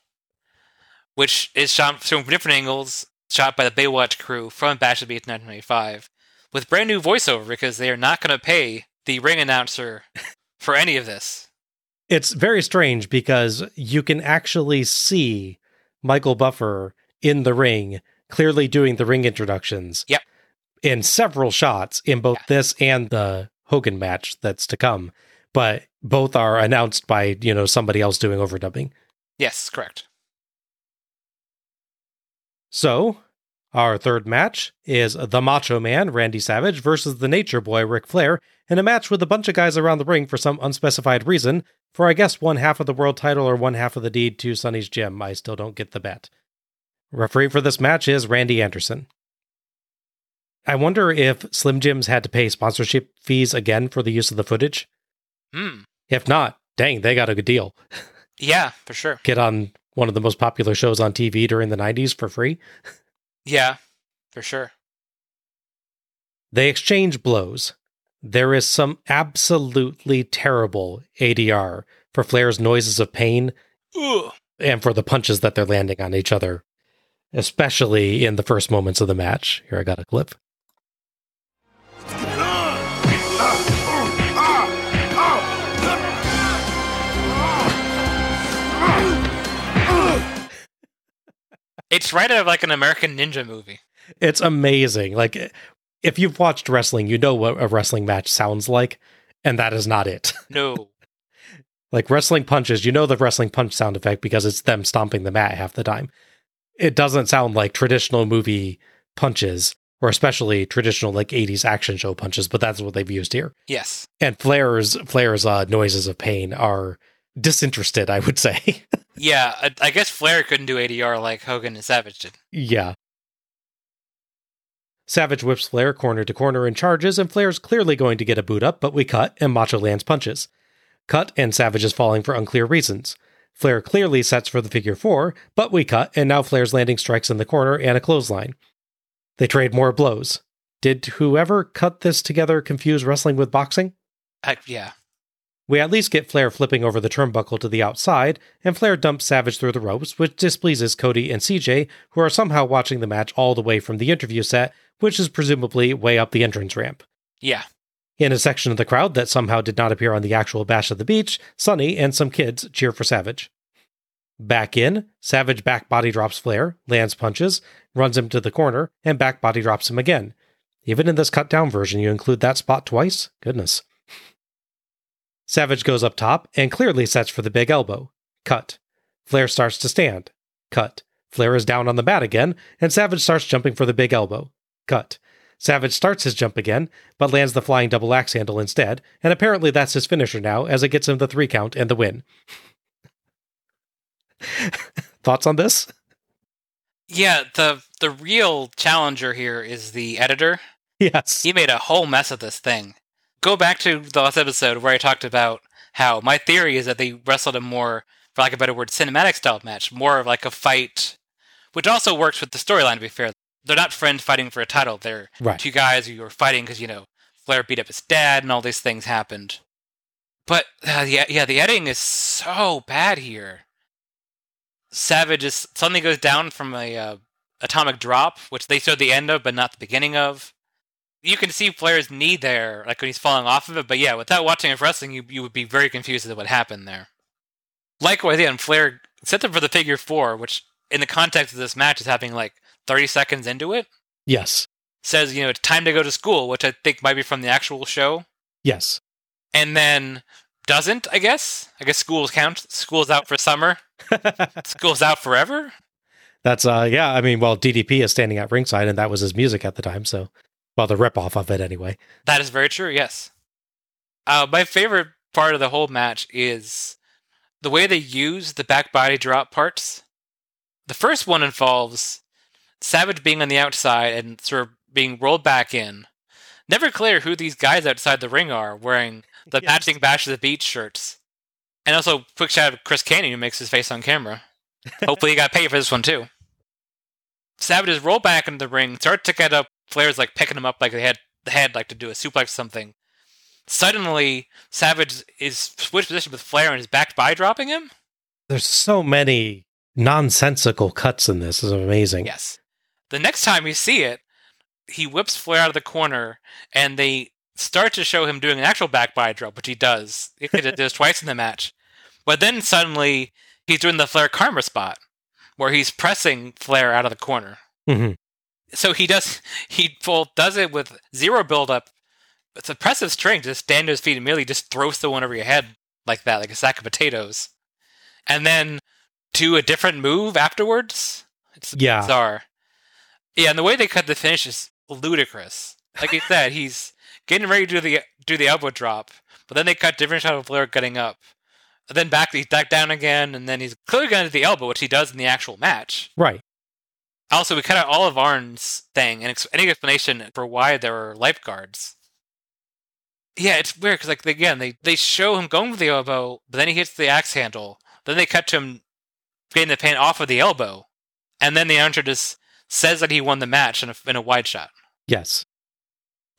which is shot from different angles, shot by the Baywatch crew from Bash of the Beach 1995, with brand new voiceover because they are not going to pay the ring announcer [LAUGHS] for any of this. It's very strange because you can actually see Michael Buffer in the ring, clearly doing the ring introductions. Yep. In several shots in both this and the Hogan match that's to come. But both are announced by, you know, somebody else doing overdubbing. Yes, correct. So, our third match is the Macho Man, Randy Savage, versus the Nature Boy, Ric Flair, in a match with a bunch of guys around the ring for some unspecified reason, for I guess one half of the world title or one half of the deed to Sonny's gym. I still don't get the bet. Referee for this match is Randy Anderson. I wonder if Slim Jims had to pay sponsorship fees again for the use of the footage. Hmm. If not, dang, they got a good deal. Yeah, for sure. Get on one of the most popular shows on TV during the 90s for free. Yeah, for sure. They exchange blows. there is some absolutely terrible ADR for Flair's noises of pain Ugh. and for the punches that they're landing on each other, especially in the first moments of the match. Here, I got a clip. It's right out of like an American Ninja movie. It's amazing. Like, if you've watched wrestling, you know what a wrestling match sounds like, and that is not it. [LAUGHS] No. like wrestling punches, you know the wrestling punch sound effect because it's them stomping the mat half the time. It doesn't sound like traditional movie punches, or especially traditional like 80s action show punches, but that's what they've used here. yes. And Flair's Flair's uh, noises of pain are disinterested, I would say. [LAUGHS] Yeah, I, I guess Flair couldn't do ADR like Hogan and Savage did. yeah. Savage whips Flair corner to corner and charges, and Flair's clearly going to get a boot up, but we cut and Macho lands punches. Cut and Savage is falling for unclear reasons. Flair clearly sets for the figure four, but we cut, and now Flair's landing strikes in the corner and a clothesline. They trade more blows. Did whoever cut this together confuse wrestling with boxing? I, yeah. We at least get Flair flipping over the turnbuckle to the outside, and Flair dumps Savage through the ropes, which displeases Cody and CJ, who are somehow watching the match all the way from the interview set, which is presumably way up the entrance ramp. Yeah. In a section of the crowd that somehow did not appear on the actual Bash of the Beach, Sonny and some kids cheer for Savage. Back in, Savage back body drops Flair, lands punches, runs him to the corner, and back body drops him again. Even in this cut down version, you include that spot twice? Goodness. Savage goes up top and clearly sets for the big elbow. Cut. Flair starts to stand. Cut. Flair is down on the mat again, and Savage starts jumping for the big elbow. Cut. Savage starts his jump again, but lands the flying double axe handle instead, and apparently that's his finisher now, as it gets him the three count and the win. [LAUGHS] Thoughts on this? Yeah, the the real challenger here is the editor. Yes. He made a whole mess of this thing. Go back to the last episode where I talked about how my theory is that they wrestled a more, for lack of a better word, cinematic style match, more of like a fight, which also works with the storyline. To be fair, they're not friends fighting for a title. They're Right. two guys who are fighting because you know Flair beat up his dad and all these things happened. But uh, yeah, yeah, the editing is so bad here. Savage is suddenly goes down from a uh, atomic drop, which they showed the end of, but not the beginning of. You can see Flair's knee there, like when he's falling off of it. But yeah, without watching it wrestling, you you would be very confused as what happened there. Likewise, yeah, and Flair set them for the figure four, which in the context of this match is happening like 30 seconds into it. Yes. Says, you know, it's time to go to school, which I think might be from the actual show. Yes. And then doesn't, I guess. I guess schools count. School's out for summer. [LAUGHS] School's out forever. That's uh yeah, I mean, well, DDP is standing at ringside and that was his music at the time, so well the rip off of it anyway. That is very true, yes. Uh, my favorite part of the whole match is the way they use the back body drop parts. The first one involves Savage being on the outside and sort of being rolled back in. Never clear who these guys outside the ring are wearing the Yes. matching Bash of the Beach shirts. And also, quick shout out to Chris Kanyon who makes his face on camera. [LAUGHS] Hopefully, he got paid for this one too. Savage is rolled back into the ring, starts to get up. Flair's like picking him up like they had the head like to do a suplex or something. Suddenly, Savage is switched position with Flair and is backed by dropping him. There's so many nonsensical cuts in this. It's amazing. Yes. The next time you see it, he whips Flair out of the corner, and they start to show him doing an actual back body drop, which he does. He did this twice in the match. But then suddenly, he's doing the Flair karma spot, where he's pressing Flair out of the corner. hmm So he does he full does it with zero build up. It's impressive strength. Just stand to his feet and immediately just throw someone over your head like that, like a sack of potatoes, and then do a different move afterwards. It's Yeah. bizarre. Yeah, and the way they cut the finish is ludicrous. Like you said, he's getting ready to do the do the elbow drop, but then they cut different shot of Flair getting up. And then back he's back down again, and then he's clearly going to the elbow, which he does in the actual match. Right. Also, we cut out all of Arn's thing and ex- any explanation for why there were lifeguards. Yeah, it's weird because, like, again, they, they show him going for the elbow, but then he hits the axe handle. Then they cut to him getting the pin off of the elbow, and then the announcer just says that he won the match in a, in a wide shot. Yes.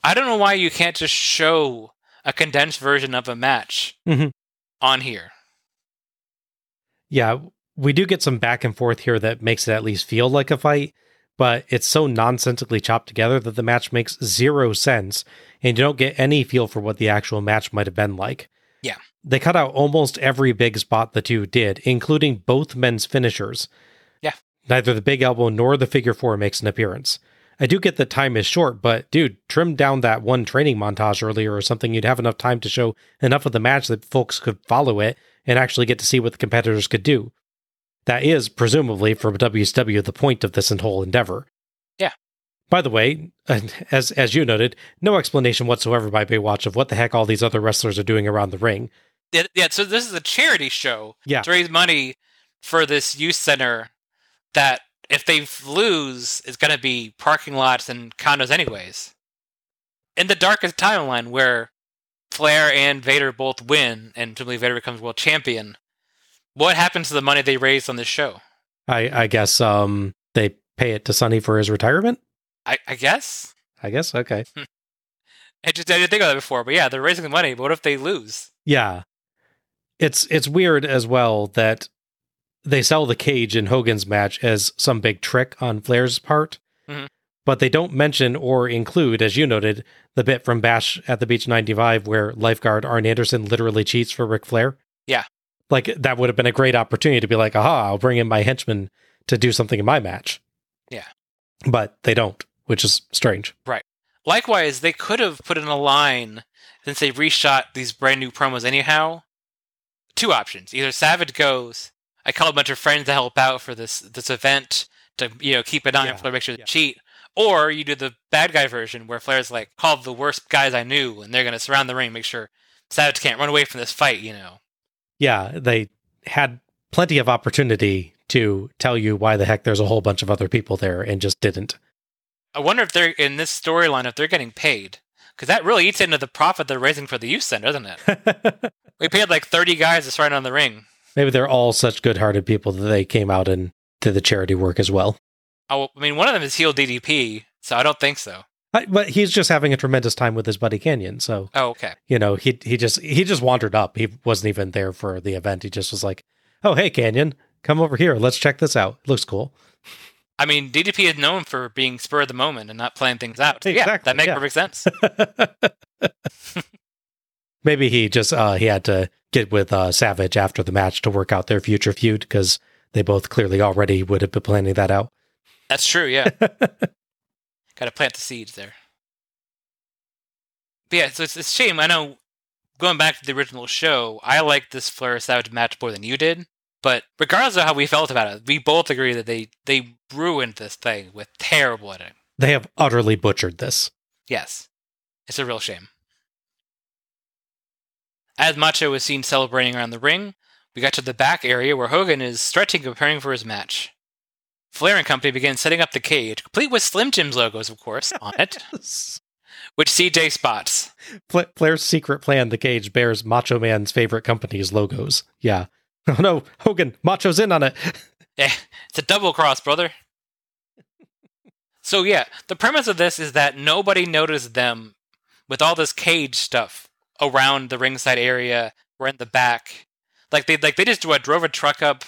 I don't know why you can't just show a condensed version of a match Mhm. on here. Yeah, we do get some back and forth here that makes it at least feel like a fight, but it's so nonsensically chopped together that the match makes zero sense, and you don't get any feel for what the actual match might have been like. Yeah. They cut out almost every big spot the two did, including both men's finishers. Yeah. Neither the big elbow nor the figure four makes an appearance. I do get that time is short, but dude, trim down that one training montage earlier or something. You'd have enough time to show enough of the match that folks could follow it and actually get to see what the competitors could do. That is, presumably, for WCW, the point of this whole endeavor. Yeah. By the way, [LAUGHS] as as you noted, no explanation whatsoever by Baywatch of what the heck all these other wrestlers are doing around the ring. Yeah, yeah, so this is a charity show Yeah. to raise money for this youth center that if they lose is going to be parking lots and condos anyways. In the darkest timeline where Flair and Vader both win and presumably Vader becomes world champion, what happens to the money they raised on this show? I I guess um they pay it to Sonny for his retirement. I, I guess. I guess okay. [LAUGHS] I just I didn't think of that before, but yeah, they're raising the money. But what if they lose? Yeah. It's it's weird as well that they sell the cage in Hogan's match as some big trick on Flair's part. Mhm. But they don't mention or include, as you noted, the bit from Bash at the Beach 95 where lifeguard Arn Anderson literally cheats for Ric Flair. Yeah. Like that would have been a great opportunity to be like, aha, I'll bring in my henchman to do something in my match. Yeah. But they don't, which is strange. Right. Likewise, they could have put in a line since they reshot these brand new promos anyhow. Two options: either Savage goes, "I called a bunch of friends to help out for this this event to you know keep an eye Yeah, on Flair, make sure they yeah. cheat," or you do the bad guy version where Flair's like, "Called the worst guys I knew, and they're gonna surround the ring, make sure Savage can't run away from this fight." You know. Yeah, they had plenty of opportunity to tell you why the heck there's a whole bunch of other people there and just didn't. I wonder if they're in this storyline if they're getting paid because that really eats into the profit they're raising for the youth center, doesn't it? [LAUGHS] we paid like thirty guys to surround on the ring. Maybe they're all such good hearted people that they came out and did the charity work as well. Oh, I mean, one of them is heel DDP, so I don't think so. I, but he's just having a tremendous time with his buddy Kanyon. So, Oh, okay. you know, he he just he just wandered up. He wasn't even there for the event. He just was like, "Oh, hey Kanyon, come over here. Let's check this out. It looks cool." I mean, DDP is known for being spur of the moment and not playing things out. So yeah, that makes yeah. perfect sense. [LAUGHS] [LAUGHS] Maybe he just uh he had to get with uh Savage after the match to work out their future feud because they both clearly already would have been planning that out. That's true. Yeah, [LAUGHS] got to plant the seeds there. But yeah, so it's, it's a shame. I know. Going back to the original show, I liked this Flair Savage match more than you did. But regardless of how we felt about it, we both agree that they they ruined this thing with terrible editing. They have utterly butchered this. Yes. It's a real shame. As Macho is seen celebrating around the ring, we got to the back area where Hogan is stretching preparing for his match. Flair and company begin setting up the cage, complete with Slim Jim's logos, of course, on it, [LAUGHS] which CJ spots. Fla- Flair's secret plan, the cage, bears Macho Man's favorite company's logos. Yeah. [LAUGHS] Oh no, Hogan, Macho's in on it. [LAUGHS] Eh, it's a double cross, brother. so yeah, the premise of this is that nobody noticed them with all this cage stuff around the ringside area or in the back. Like they like they just drove a truck up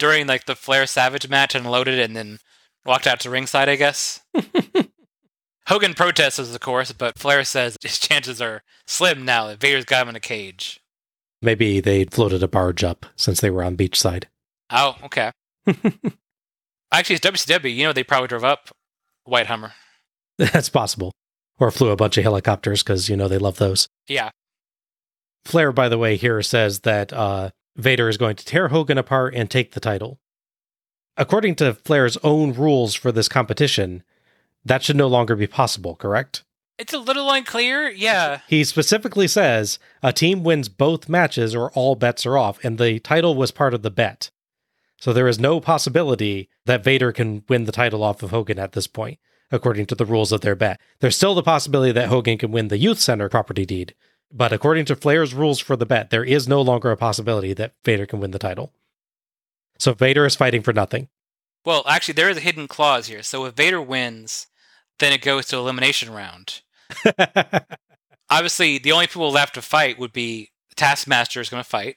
during like the Flair Savage match and loaded it and then walked out to ringside, I guess. [LAUGHS] Hogan protests, of course, but Flair says his chances are slim now that Vader's got him in a cage. Maybe they floated a barge up since they were on beachside. Oh, okay. [LAUGHS] Actually, it's WCW. You know, they probably drove up White Hummer. That's possible. Or flew a bunch of helicopters because, you know, they love those. Yeah. Flair, by the way, here says that uh, Vader is going to tear Hogan apart and take the title. According to Flair's own rules for this competition, that should no longer be possible, correct? It's a little unclear. Yeah. He specifically says a team wins both matches or all bets are off, and the title was part of the bet. So there is no possibility that Vader can win the title off of Hogan at this point, according to the rules of their bet. There's still the possibility that Hogan can win the Youth Center property deed, but according to Flair's rules for the bet, there is no longer a possibility that Vader can win the title. So Vader is fighting for nothing. Well, actually, there is a hidden clause here. So if Vader wins, then it goes to elimination round. [LAUGHS] Obviously, the only people left to fight would be Taskmaster is going to fight,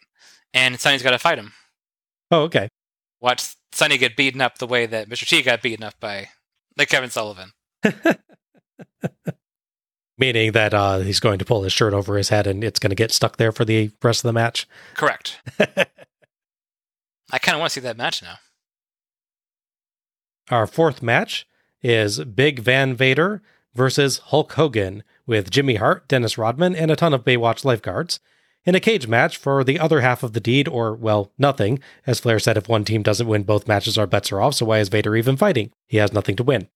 and Sonny's got to fight him. oh, okay. Watch Sonny get beaten up the way that Mr. T got beaten up by like Kevin Sullivan. [LAUGHS] Meaning that uh, he's going to pull his shirt over his head and it's going to get stuck there for the rest of the match. Correct. [LAUGHS] I kind of want to see that match now. Our fourth match is Big Van Vader versus Hulk Hogan with Jimmy Hart, Dennis Rodman, and a ton of Baywatch lifeguards in a cage match for the other half of the deed, or, well, nothing. As Flair said, if one team doesn't win both matches, our bets are off, so why is Vader even fighting? He has nothing to win.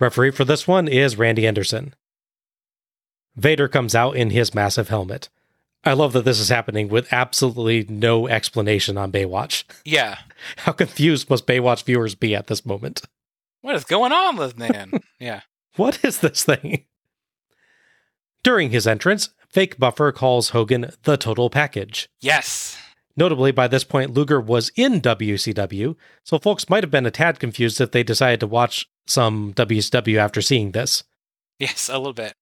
Referee for this one is Randy Anderson. Vader comes out in his massive helmet. I love that this is happening with absolutely no explanation on Baywatch. [LAUGHS] Yeah. How confused must Baywatch viewers be at this moment? What is going on with man? [LAUGHS] yeah. What is this thing? During his entrance, Fake Buffer calls Hogan the total package. Yes. Notably, by this point, Luger was in WCW, so folks might have been a tad confused if they decided to watch some WCW after seeing this. Yes, a little bit.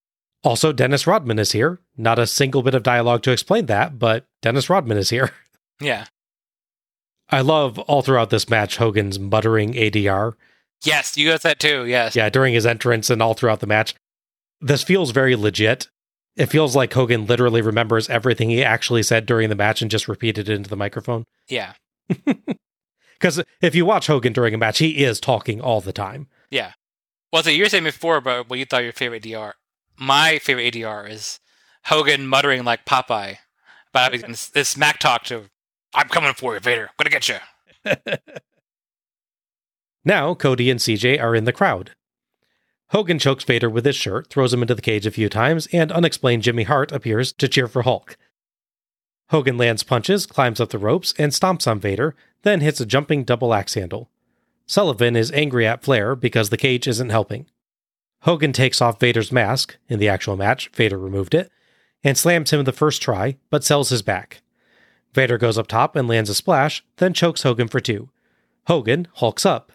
Also, Dennis Rodman is here. Not a single bit of dialogue to explain that, but Dennis Rodman is here. [LAUGHS] Yeah. I love all throughout this match Hogan's muttering ADR. Yes, you got that too. Yes. Yeah, during his entrance and all throughout the match. This feels very legit. It feels like Hogan literally remembers everything he actually said during the match and just repeated it into the microphone. Yeah. [LAUGHS] Because if you watch Hogan during a match, he is talking all the time. Yeah. Well, so you were saying before about what you thought your favorite ADR. My favorite ADR is Hogan muttering like Popeye about this, this smack talk to, I'm coming for you, Vader. I'm to get you. [LAUGHS] Now, Cody and CJ are in the crowd. Hogan chokes Vader with his shirt, throws him into the cage a few times, and unexplained Jimmy Hart appears to cheer for Hulk. Hogan lands punches, climbs up the ropes, and stomps on Vader, then hits a jumping double axe handle. Sullivan is angry at Flair because the cage isn't helping. Hogan takes off Vader's mask, in the actual match, Vader removed it, and slams him the first try, but sells his back. Vader goes up top and lands a splash, then chokes Hogan for two. Hogan hulks up.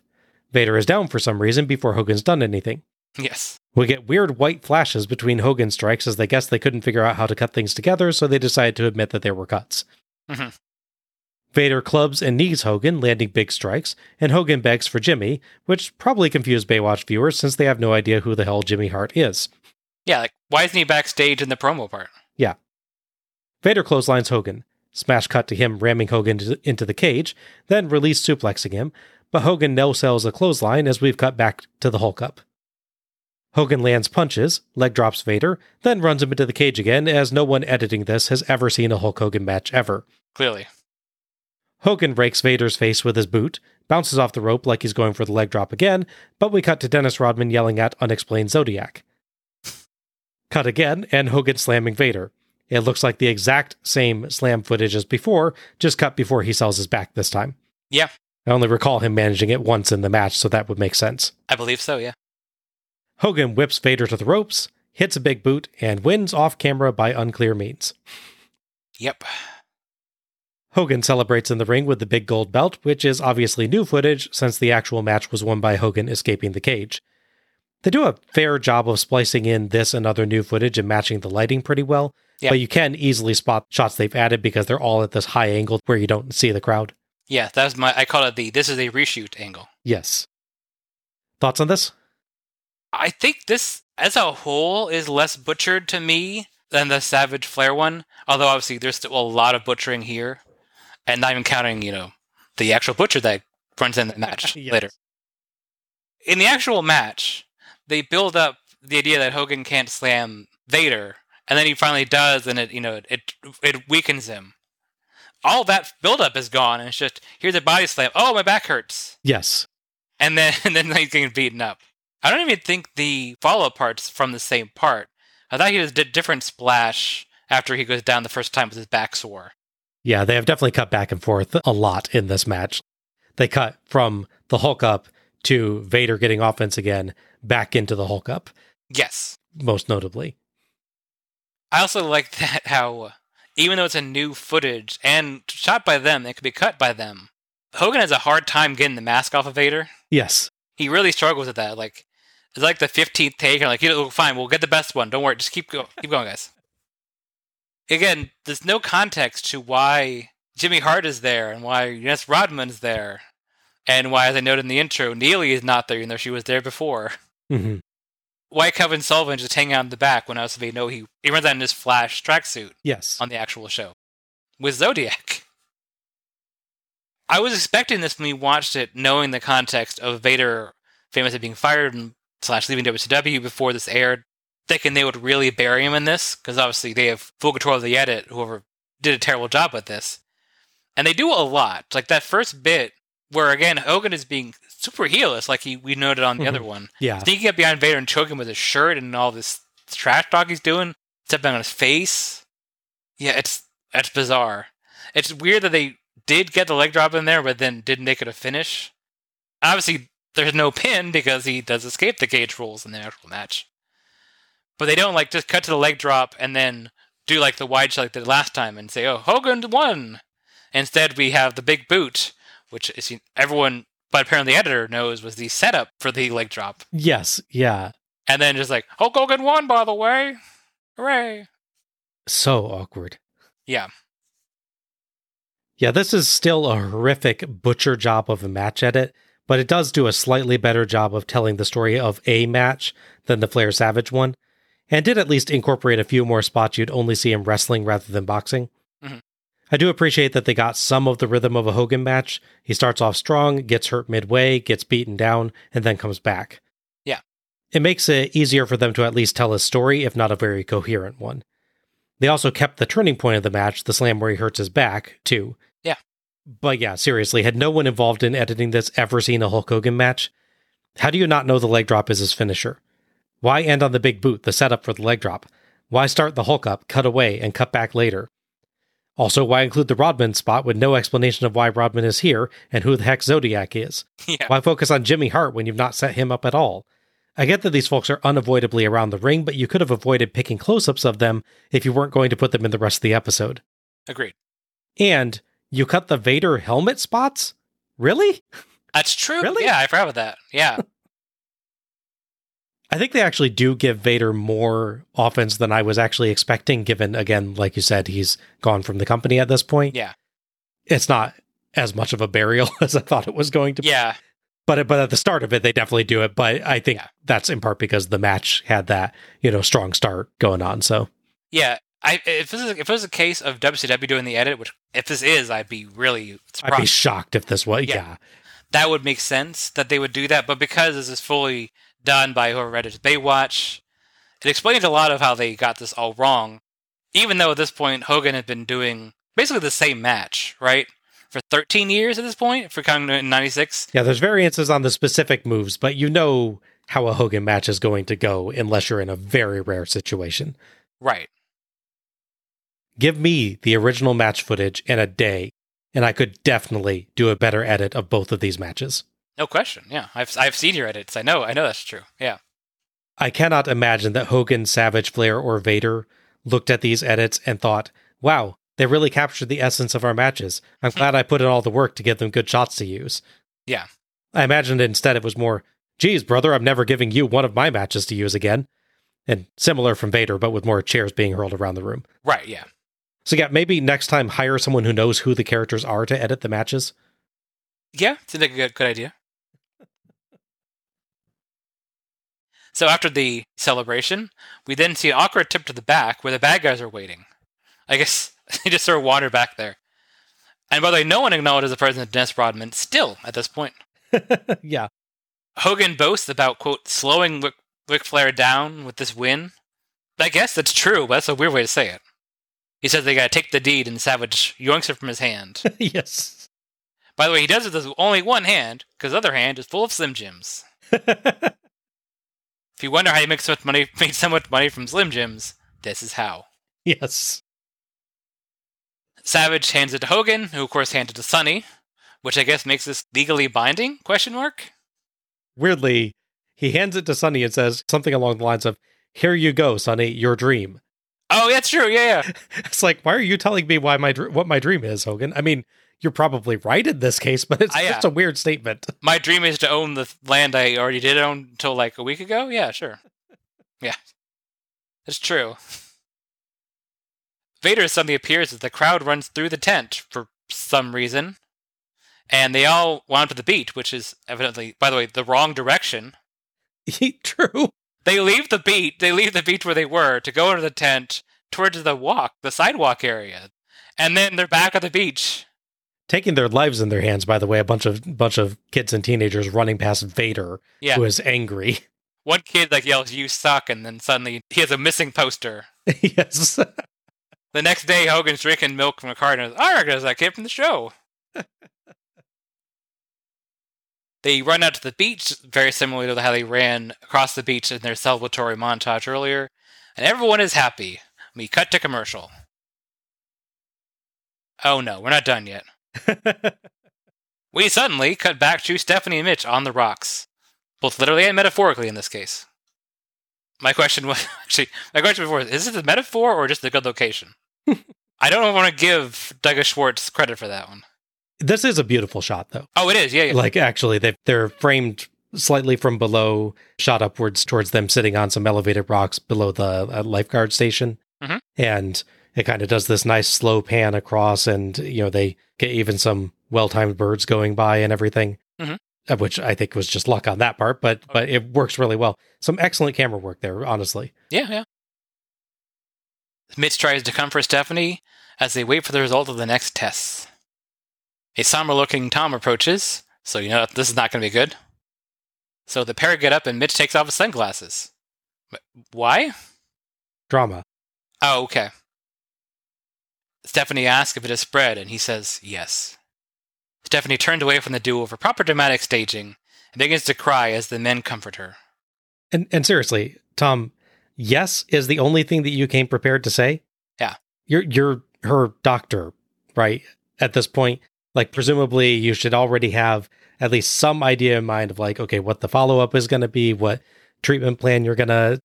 Vader is down for some reason before Hogan's done anything. Yes. We get weird white flashes between Hogan strikes as they guess they couldn't figure out how to cut things together, so they decide to admit that there were cuts. Mhm. Vader clubs and knees Hogan, landing big strikes, and Hogan begs for Jimmy, which probably confused Baywatch viewers since they have no idea who the hell Jimmy Hart is. Yeah, like, why isn't he backstage in the promo part? Yeah. Vader clotheslines Hogan. Smash cut to him ramming Hogan into- the cage, then release suplexing him, but Hogan no sells a clothesline as we've cut back to the Hulk up. Hogan lands punches, leg drops Vader, then runs him into the cage again, as no one editing this has ever seen a Hulk Hogan match ever. Clearly. Hogan breaks Vader's face with his boot, bounces off the rope like he's going for the leg drop again, but we cut to Dennis Rodman yelling at unexplained Zodiac. Cut again, and Hogan slamming Vader. It looks like the exact same slam footage as before, just cut before he sells his back this time. Yeah, I only recall him managing it once in the match, so that would make sense. I believe so, yeah. Hogan whips Vader to the ropes, hits a big boot, and wins off camera by unclear means. Yep. Hogan celebrates in the ring with the big gold belt, which is obviously new footage since the actual match was won by Hogan escaping the cage. They do a fair job of splicing in this and other new footage and matching the lighting pretty well, Yeah. but you can easily spot shots they've added because they're all at this high angle where you don't see the crowd. Yeah, that's my, I call it the, this is a reshoot angle. Yes. Thoughts on this? I think this, as a whole, is less butchered to me than the Savage Flair one. Although obviously there's still a lot of butchering here, and not even counting, you know, the actual butcher that runs in the [LAUGHS] match Yes. later. In the actual match, they build up the idea that Hogan can't slam Vader, and then he finally does, and it, you know, it it weakens him. All that buildup is gone, and it's just here's a body slam. Oh, my back hurts Yes. and then [LAUGHS] and then he's getting beaten up. I don't even think the follow up parts from the same part. I thought he was a different splash after he goes down the first time with his back sore. Yeah, they have definitely cut back and forth a lot in this match. They cut from the Hulk up to Vader getting offense again, back into the Hulk up, Yes, most notably. I also like [LAUGHS] that how even though it's a new footage and shot by them, it could be cut by them. Hogan has a hard time getting the mask off of Vader. Yes. He really struggles with that. Like It's like the fifteenth take, and like, you know, fine, we'll get the best one. Don't worry, just keep go- keep going, guys. Again, there's no context to why Jimmy Hart is there and why Dennis Rodman's there, and why, as I noted in the intro, Neely is not there, even though she was there before. hmm Why Kevin Sullivan just hanging out in the back when else they know he he runs out in his Flash tracksuit Yes. on the actual show with Zodiac. I was expecting this when we watched it, knowing the context of Vader famously being fired and slash leaving WCW before this aired, thinking they would really bury him in this because obviously they have full control of the edit. Whoever did a terrible job with this, and they do a lot. Like that first bit where again Hogan is being super heelish, like he we noted on the other mm-hmm. one, Yeah. sneaking up behind Vader and choking him with his shirt and all this trash talk he's doing, stepping on his face. Yeah, it's that's bizarre. It's weird that they did get the leg drop in there, but then didn't make it a finish. Obviously, there's no pin because he does escape the cage rules in the actual match. But they don't like just cut to the leg drop and then do like the wide shot like they did last time and say, "Oh, Hogan won." Instead, we have the big boot, which is everyone, but apparently the editor knows was the setup for the leg drop, Yes. Yeah. and then just like Hulk Hogan won, by the way, hooray! So awkward. Yeah, Yeah, this is still a horrific butcher job of a match edit, but it does do a slightly better job of telling the story of a match than the Flair Savage one, and did at least incorporate a few more spots you'd only see him wrestling rather than boxing. Mhm. I do appreciate that they got some of the rhythm of a Hogan match. He starts off strong, gets hurt midway, gets beaten down, and then comes back. Yeah. It makes it easier for them to at least tell a story, if not a very coherent one. They also kept the turning point of the match, the slam where he hurts his back, too. Yeah. But yeah, seriously, had no one involved in editing this ever seen a Hulk Hogan match? How do you not know the leg drop is his finisher? Why end on the big boot, the setup for the leg drop? Why start the Hulk up, cut away, and cut back later? Also, why include the Rodman spot with no explanation of why Rodman is here and who the heck Zodiac is? [LAUGHS] yeah, Why focus on Jimmy Hart when you've not set him up at all? I get that these folks are unavoidably around the ring, but you could have avoided picking close ups of them if you weren't going to put them in the rest of the episode. agreed. And you cut the Vader helmet spots? Really? That's true. Really? Yeah, I forgot about that. Yeah, [LAUGHS] I think they actually do give Vader more offense than I was actually expecting, given, again, like you said, he's gone from the company at this point. yeah, It's not as much of a burial [LAUGHS] as I thought it was going to be. yeah. But, but at the start of it, they definitely do it. But I think Yeah. that's in part because the match had that, you know, strong start going on. So, Yeah, I if this is, if it was a case of WCW doing the edit, which if this is, I'd be really surprised. I'd be shocked if this was, Yeah. yeah. that would make sense that they would do that. But because this is fully done by whoever read it, Baywatch, it explains a lot of how they got this all wrong. Even though at this point Hogan had been doing basically the same match, right, for 13 years at this point, for coming in '96. Yeah, there's variances on the specific moves, but you know how a Hogan match is going to go unless you're in a very rare situation. Right. Give me the original match footage in a day, and I could definitely do a better edit of both of these matches. No question. Yeah, I've I've seen your edits. I know. I know that's true. Yeah. I cannot imagine that Hogan, Savage, Flair, or Vader looked at these edits and thought, wow, they really captured the essence of our matches. I'm hmm. glad I put in all the work to get them good shots to use. Yeah. I imagined instead it was more, geez, brother, I'm never giving you one of my matches to use again. And similar from Vader, but with more chairs being hurled around the room. Right. Yeah. So, yeah, maybe next time hire someone who knows who the characters are to edit the matches. Yeah, seems like a good, good idea. So after the celebration, we then see an awkward tip to the back where the bad guys are waiting. I guess [LAUGHS] they just sort of wander back there. And by the way, no one acknowledges the presence of Dennis Rodman still at this point. [LAUGHS] yeah. Hogan boasts about, quote, slowing Ric, Ric Flair down with this win. I guess that's true, but that's a weird way to say it. He says they gotta take the deed and Savage yoinks it from his hand. [LAUGHS] yes. By the way, he does it with only one hand, because the other hand is full of Slim Jims. If you wonder how he makes so much money, made so much money from Slim Jims, this is how. yes. Savage hands it to Hogan, who of course hands it to Sonny, which I guess makes this legally binding? Question mark. Weirdly, he hands it to Sonny and says something along the lines of, Here you go, Sonny, your dream. Oh, that's true. Yeah, yeah. [LAUGHS] It's like, why are you telling me why my dr- what my dream is, Hogan? I mean, you're probably right in this case, but it's I, just uh, a weird statement. My dream is to own the land I already did own until like a week ago. Yeah, sure. Yeah, it's true. Vader suddenly appears as the crowd runs through the tent for some reason, and they all wound to the beach, which is evidently, by the way, the wrong direction. [LAUGHS] True. They leave the beach. They leave the beach where they were to go into the tent towards the walk, the sidewalk area, and then they're back at the beach. Taking their lives in their hands, by the way, a bunch of bunch of kids and teenagers running past Vader, Yeah. who is angry. [LAUGHS] One kid like yells, "You suck!" and then suddenly he has a missing poster. yes. [LAUGHS] The next day, Hogan's drinking milk from a carton. I recognize that kid from the show. [LAUGHS] they run out to the beach, very similar to how they ran across the beach in their celebratory montage earlier, and everyone is happy. We cut to commercial. Oh no, we're not done yet. [LAUGHS] we suddenly cut back to Stephanie and Mitch on the rocks, both literally and metaphorically in this case. My question was [LAUGHS] actually my question before is: Is it a metaphor or just a good location? [LAUGHS] I don't want to give Douglas Schwartz credit for that one. This is a beautiful shot, though. Oh, it is. Yeah, yeah. Like, actually, they they're framed slightly from below, shot upwards towards them sitting on some elevated rocks below the uh, lifeguard station. Mhm. And it kind of does this nice slow pan across, and, you know, they get even some well timed birds going by and everything. Mhm. uh, Which I think was just luck on that part, but but it works really well. Some excellent camera work there, honestly. Yeah, yeah. Mitch tries to comfort Stephanie as they wait for the result of the next tests. A somber looking Tom approaches, so you know this is not going to be good. So the pair get up and Mitch takes off his sunglasses. Why? Drama. Oh, okay. Stephanie asks if it has spread, and he says yes. Stephanie turns away from the duo for proper dramatic staging and begins to cry as the men comfort her. And and seriously, Tom, yes is the only thing that you came prepared to say. Yeah. You're you're her doctor, right? At this point, like presumably you should already have at least some idea in mind of like, okay, what the follow up is going to be, what treatment plan you're going to.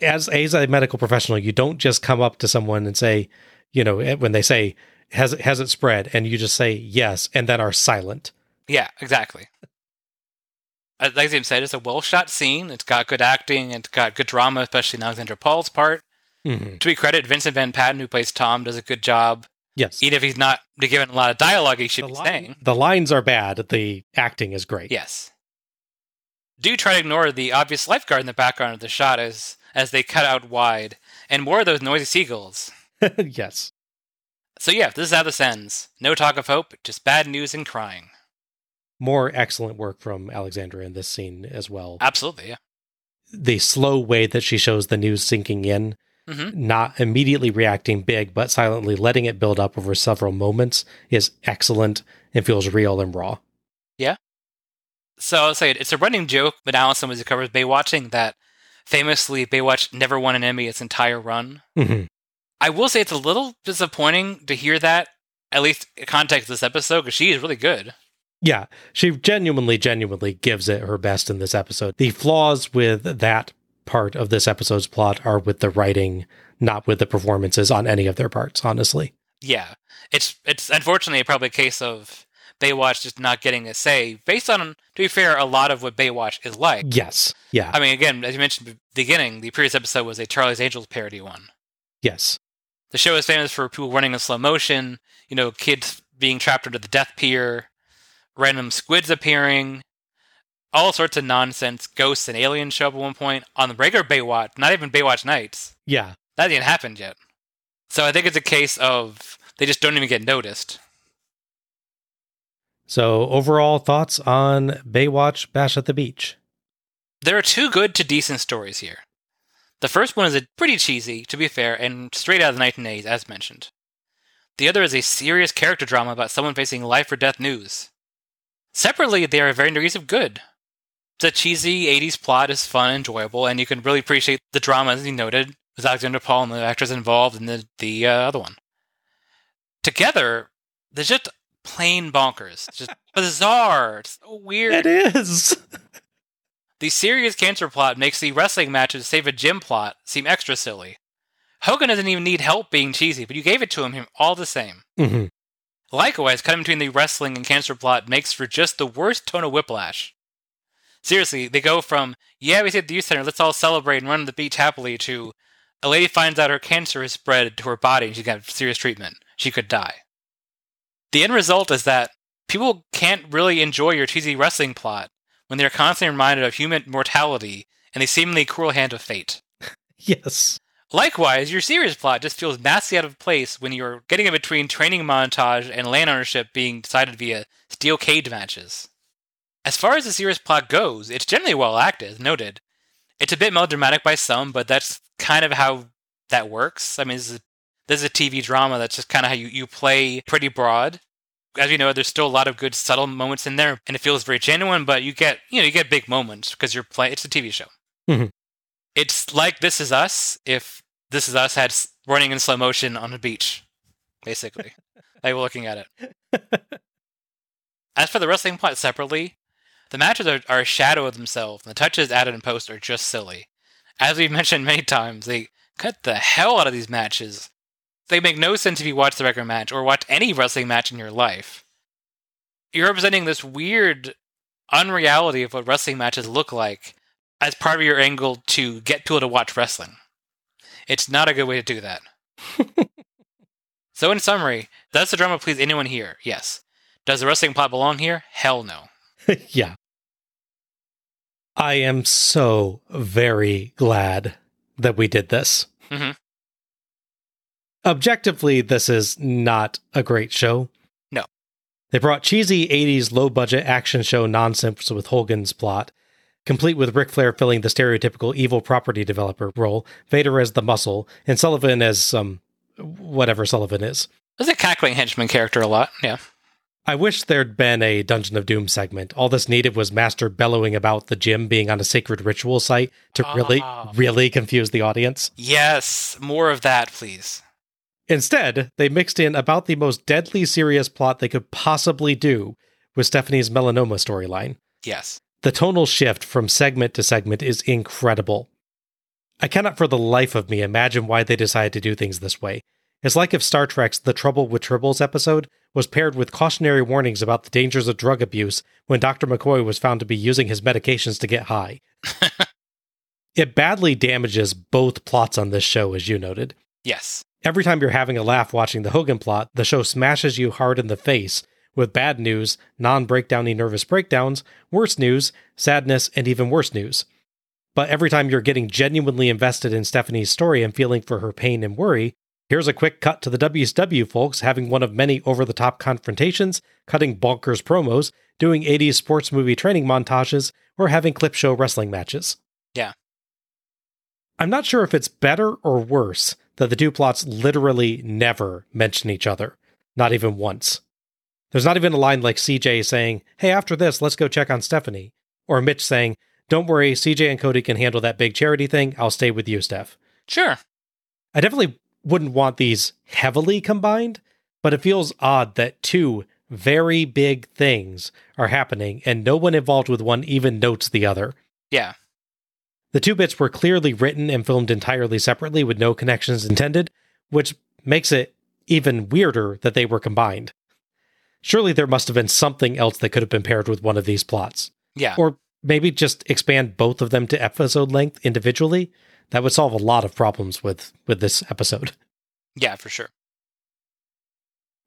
As as a medical professional, you don't just come up to someone and say, you know, eh, when they say has it has it spread, and you just say yes, and then are silent. Yeah, exactly. Uh, Like Zim said, it's a well shot scene. It's got good acting. It's got good drama, especially in Alexandra Paul's part. Mhm. To be credit, Vincent Van Patten, who plays Tom, does a good job. Yes, Even if he's not given a lot of dialogue, he should the, be line- saying. the lines are bad. The acting is great. Yes. Do try to ignore the obvious lifeguard in the background of the shot as as they cut out wide, and more of those noisy seagulls. [LAUGHS] yes. So yeah, this is how this ends. No talk of hope, just bad news and crying. more excellent work from Alexandra in this scene as well. Absolutely, yeah. The slow way that she shows the news sinking in, Mhm. not immediately reacting big, but silently letting it build up over several moments is excellent and feels real and raw. Yeah. So I'll say it, it's a running joke when Allison was covers Baywatching that famously Baywatch never won an Emmy its entire run. Mhm. I will say it's a little disappointing to hear that, at least in context of this episode, because she is really good. Yeah, she genuinely, genuinely gives it her best in this episode. The flaws with that part of this episode's plot are with the writing, not with the performances on any of their parts, honestly. Yeah, it's it's unfortunately probably a case of Baywatch just not getting a say based on, to be fair, a lot of what Baywatch is like. Yes. Yeah. I mean, again, as you mentioned at the beginning, the previous episode was a Charlie's Angels parody one. yes. The show is famous for people running in slow motion, you know, kids being trapped under the death pier, random squids appearing, all sorts of nonsense. Ghosts and aliens show up at one point on the regular Baywatch, not even Baywatch nights. Yeah. That didn't happen yet. So I think it's a case of they just don't even get noticed. So, overall thoughts on Baywatch Bash at the Beach? There are two good to decent stories here. The first one is a pretty cheesy, to be fair, and straight out of the 1980s, as mentioned. The other is a serious character drama about someone facing life or death news. Separately, they are varying degrees of good. The cheesy 80s plot is fun and enjoyable, and you can really appreciate the drama, as you noted, with Alexandra Paul and the actors involved in the, the uh, other one. Together, they're just plain bonkers. It's just [LAUGHS] bizarre. It's so weird. It is. [LAUGHS] The serious cancer plot makes the wrestling match to save a gym plot seem extra silly. Hogan doesn't even need help being cheesy, but you gave it to him all the same. hmm Likewise, cutting between the wrestling and cancer plot makes for just the worst tone of whiplash. Seriously, they go from, yeah, we saved the youth center, let's all celebrate and run on the beach happily, to a lady finds out her cancer has spread to her body and she's got serious treatment. She could die. The end result is that people can't really enjoy your cheesy wrestling plot when they're constantly reminded of human mortality and the seemingly cruel hand of fate. [LAUGHS] Yes. Likewise, your series plot just feels massively out of place when you're getting in between training montage and land ownership being decided via steel cage matches. As far as the series plot goes, it's generally well acted, as noted. It's a bit melodramatic by some, but that's kind of how that works. I mean, this is a, this is a TV drama. That's just kind of how you, you play pretty broad. As you know, there's still a lot of good subtle moments in there, and it feels very genuine. But you get you know you get big moments because you're playing. It's a TV show. Mhm. It's like This Is Us if This Is Us had running in slow motion on a beach, basically. [LAUGHS] I was looking at it. As for the wrestling plot separately, the matches are, are a shadow of themselves, and the touches added in post are just silly. As we've [LAUGHS] mentioned many times, they cut the hell out of these matches. They make no sense if you watch the regular match or watch any wrestling match in your life. You're representing this weird unreality of what wrestling matches look like as part of your angle to get people to watch wrestling. It's not a good way to do that. [LAUGHS] so, in summary, does the drama please anyone here? Yes. Does the wrestling plot belong here? Hell no. [LAUGHS] yeah. I am so very glad that we did this. Mhm. Objectively, this is not a great show. No. They brought cheesy 80s low budget action show nonsense with Hogan's plot, complete with Ric Flair filling the stereotypical evil property developer role, Vader as the muscle, and Sullivan as some whatever Sullivan is. There's a cackling henchman character a lot. Yeah. I wish there'd been a Dungeon of Doom segment. All this needed was Master bellowing about the gym being on a sacred ritual site to really, Ah. really confuse the audience. Yes. More of that, please. Instead, they mixed in about the most deadly serious plot they could possibly do with Stephanie's melanoma storyline. Yes. The tonal shift from segment to segment is incredible. I cannot for the life of me imagine why they decided to do things this way. It's like if Star Trek's The Trouble with Tribbles episode was paired with cautionary warnings about the dangers of drug abuse when Dr. McCoy was found to be using his medications to get high. [LAUGHS] it badly damages both plots on this show, as you noted. Yes. Every time you're having a laugh watching the Hogan plot, the show smashes you hard in the face with bad news, non breakdowny nervous breakdowns, worse news, sadness, and even worse news. But every time you're getting genuinely invested in Stephanie's story and feeling for her pain and worry, here's a quick cut to the WCW folks having one of many over the top confrontations, cutting bonkers promos, doing 80s sports movie training montages, or having clip show wrestling matches. Yeah. I'm not sure if it's better or worse that the two plots literally never mention each other, not even once. There's not even a line like CJ saying, Hey, after this, let's go check on Stephanie, or Mitch saying, Don't worry, CJ and Cody can handle that big charity thing. I'll stay with you, Steph. Sure. I definitely wouldn't want these heavily combined, but it feels odd that two very big things are happening and no one involved with one even notes the other. Yeah. The two bits were clearly written and filmed entirely separately with no connections intended, which makes it even weirder that they were combined. Surely there must have been something else that could have been paired with one of these plots. Yeah. Or maybe just expand both of them to episode length individually. That would solve a lot of problems with with this episode. yeah, for sure.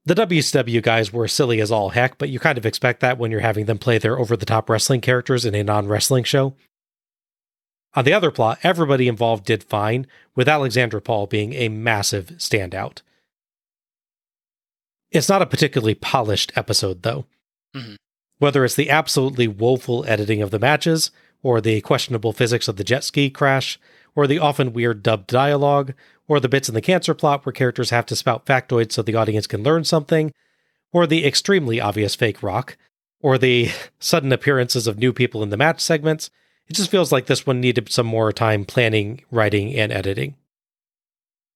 The WCW guys were silly as all heck, but you kind of expect that when you're having them play their over the top wrestling characters in a non wrestling show. On the other plot, everybody involved did fine, with Alexandra Paul being a massive standout. It's not a particularly polished episode, though. Mhm. Whether it's the absolutely woeful editing of the matches, or the questionable physics of the jet ski crash, or the often weird dubbed dialogue, or the bits in the cancer plot where characters have to spout factoids so the audience can learn something, or the extremely obvious fake rock, or the [LAUGHS] sudden appearances of new people in the match segments, it just feels like this one needed some more time planning, writing, and editing.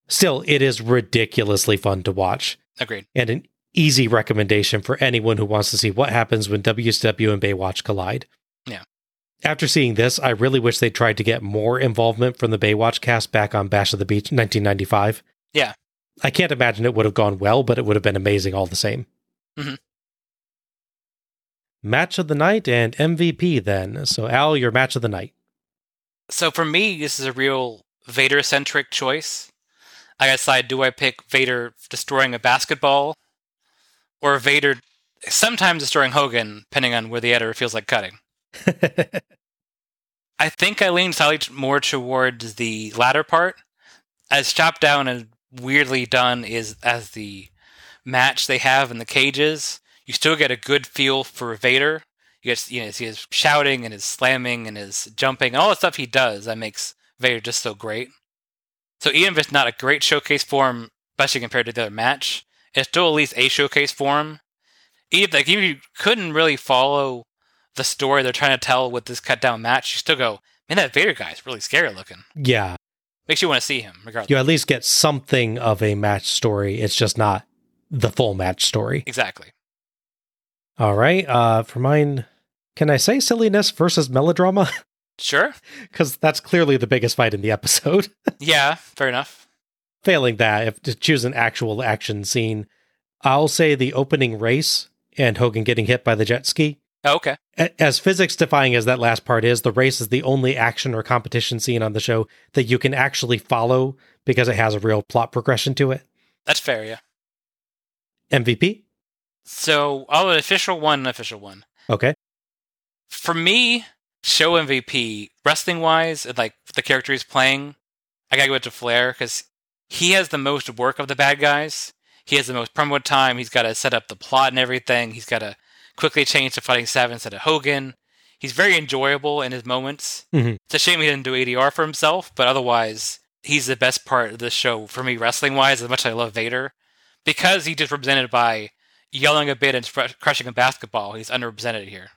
Still, it is ridiculously fun to watch, Agreed. and an easy recommendation for anyone who wants to see what happens when WCW and Baywatch collide. Yeah. After seeing this, I really wish they tried to get more involvement from the Baywatch cast back on Bash of the Beach 1995. Yeah. I can't imagine it would have gone well, but it would have been amazing all the same. Mhm. Match of the night and MVP then. So, Al, your match of the night. So for me, this is a real Vader centric choice. I decide do I pick Vader destroying a basketball or Vader sometimes destroying Hogan, depending on where the editor feels like cutting. [LAUGHS] I think I lean slightly more towards the latter part. As chopped down and weirdly done is as the match they have in the cages, you still get a good feel for Vader. You get you know see his shouting and his slamming and his jumping and all the stuff he does that makes Vader just so great. So even if it's not a great showcase for him, especially compared to the other match, it's still at least a showcase for him. Even like even if you couldn't really follow the story they're trying to tell with this cut down match, you still go, man, that Vader guy is really scary looking. yeah. Makes you want to see him, regardless. You at least get something of a match story. It's just not the full match story. Exactly. All right. Uh, for mine, can I say silliness versus melodrama? [LAUGHS] Sure. Because that's clearly the biggest fight in the episode. [LAUGHS] Yeah, fair enough. Failing that, if to choose an actual action scene, I'll say the opening race and Hogan getting hit by the jet ski. Oh, okay. As physics defying as that last part is, the race is the only action or competition scene on the show that you can actually follow because it has a real plot progression to it. That's fair, yeah. MVP? So I'll an official one, an official one. Okay. For me, show MVP, wrestling wise, like the character he's playing, I gotta go to Flair because he has the most work of the bad guys. He has the most promo time. He's got to set up the plot and everything. He's got to quickly change to Fighting Savage instead of Hogan. He's very enjoyable in his moments. Mhm. It's a shame he didn't do ADR for himself, but otherwise, he's the best part of the show for me, wrestling wise, as much as I love Vader. Because he just represented by yelling a bit and crushing a basketball, he's underrepresented here.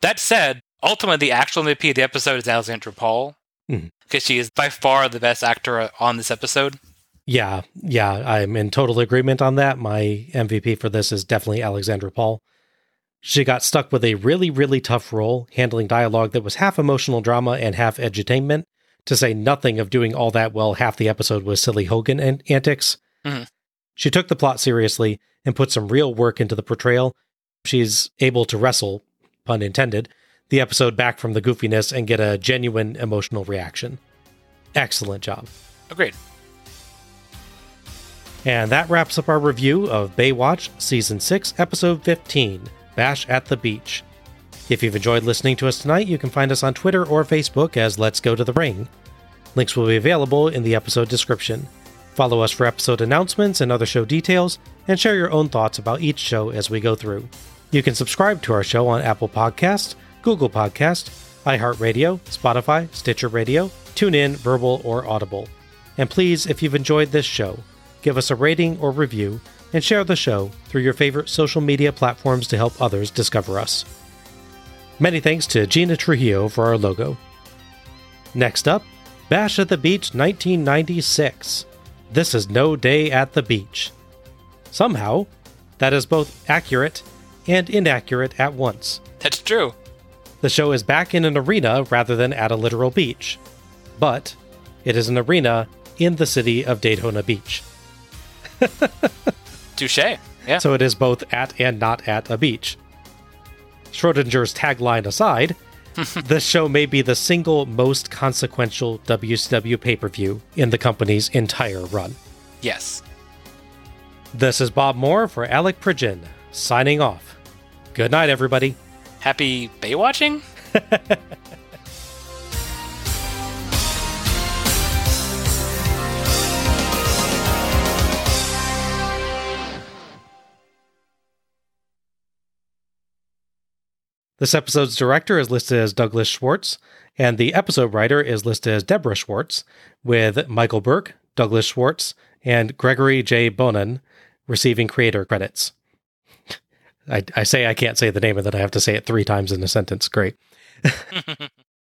That said, ultimately, the actual MVP of the episode is Alexandra Paul, because she is by far the best actor on this episode. Yeah, yeah, I'm in total agreement on that. My MVP for this is definitely Alexandra Paul. She got stuck with a really, really tough role, handling dialogue that was half emotional drama and half edutainment, to say nothing of doing all that while half the episode was silly Hogan an- antics. Mhm. She took the plot seriously and put some real work into the portrayal. She's able to wrestle, pun intended, the episode back from the goofiness and get a genuine emotional reaction. Excellent job. Oh, Agreed. And that wraps up our review of Baywatch Season 6, Episode 15 Bash at the Beach. If you've enjoyed listening to us tonight, you can find us on Twitter or Facebook as Let's Go to the Ring. Links will be available in the episode description. Follow us for episode announcements and other show details, and share your own thoughts about each show as we go through. You can subscribe to our show on Apple Podcasts, Google Podcast, iHeartRadio, Spotify, Stitcher Radio, TuneIn, Verbal, or Audible. And please, if you've enjoyed this show, give us a rating or review and share the show through your favorite social media platforms to help others discover us. Many thanks to Gina Trujillo for our logo. Next up, Bash at the Beach 1996. This is no day at the beach. Somehow, that is both accurate and inaccurate at once. That's true. The show is back in an arena rather than at a literal beach, but it is an arena in the city of Daytona Beach. [LAUGHS] Touche. Yeah. So it is both at and not at a beach. Schrodinger's tagline aside, [LAUGHS] this show may be the single most consequential WCW pay per view in the company's entire run. yes. This is Bob Moore for Alec Pridgeon, signing off. Good night, everybody. Happy Baywatching? [LAUGHS] This episode's director is listed as Douglas Schwartz, and the episode writer is listed as Deborah Schwartz, with Michael Berk, Douglas Schwartz, and Gregory J. Bonann receiving creator credits. [LAUGHS] I, I say I can't say the name and then I have to say it three times in a sentence. Great. [LAUGHS]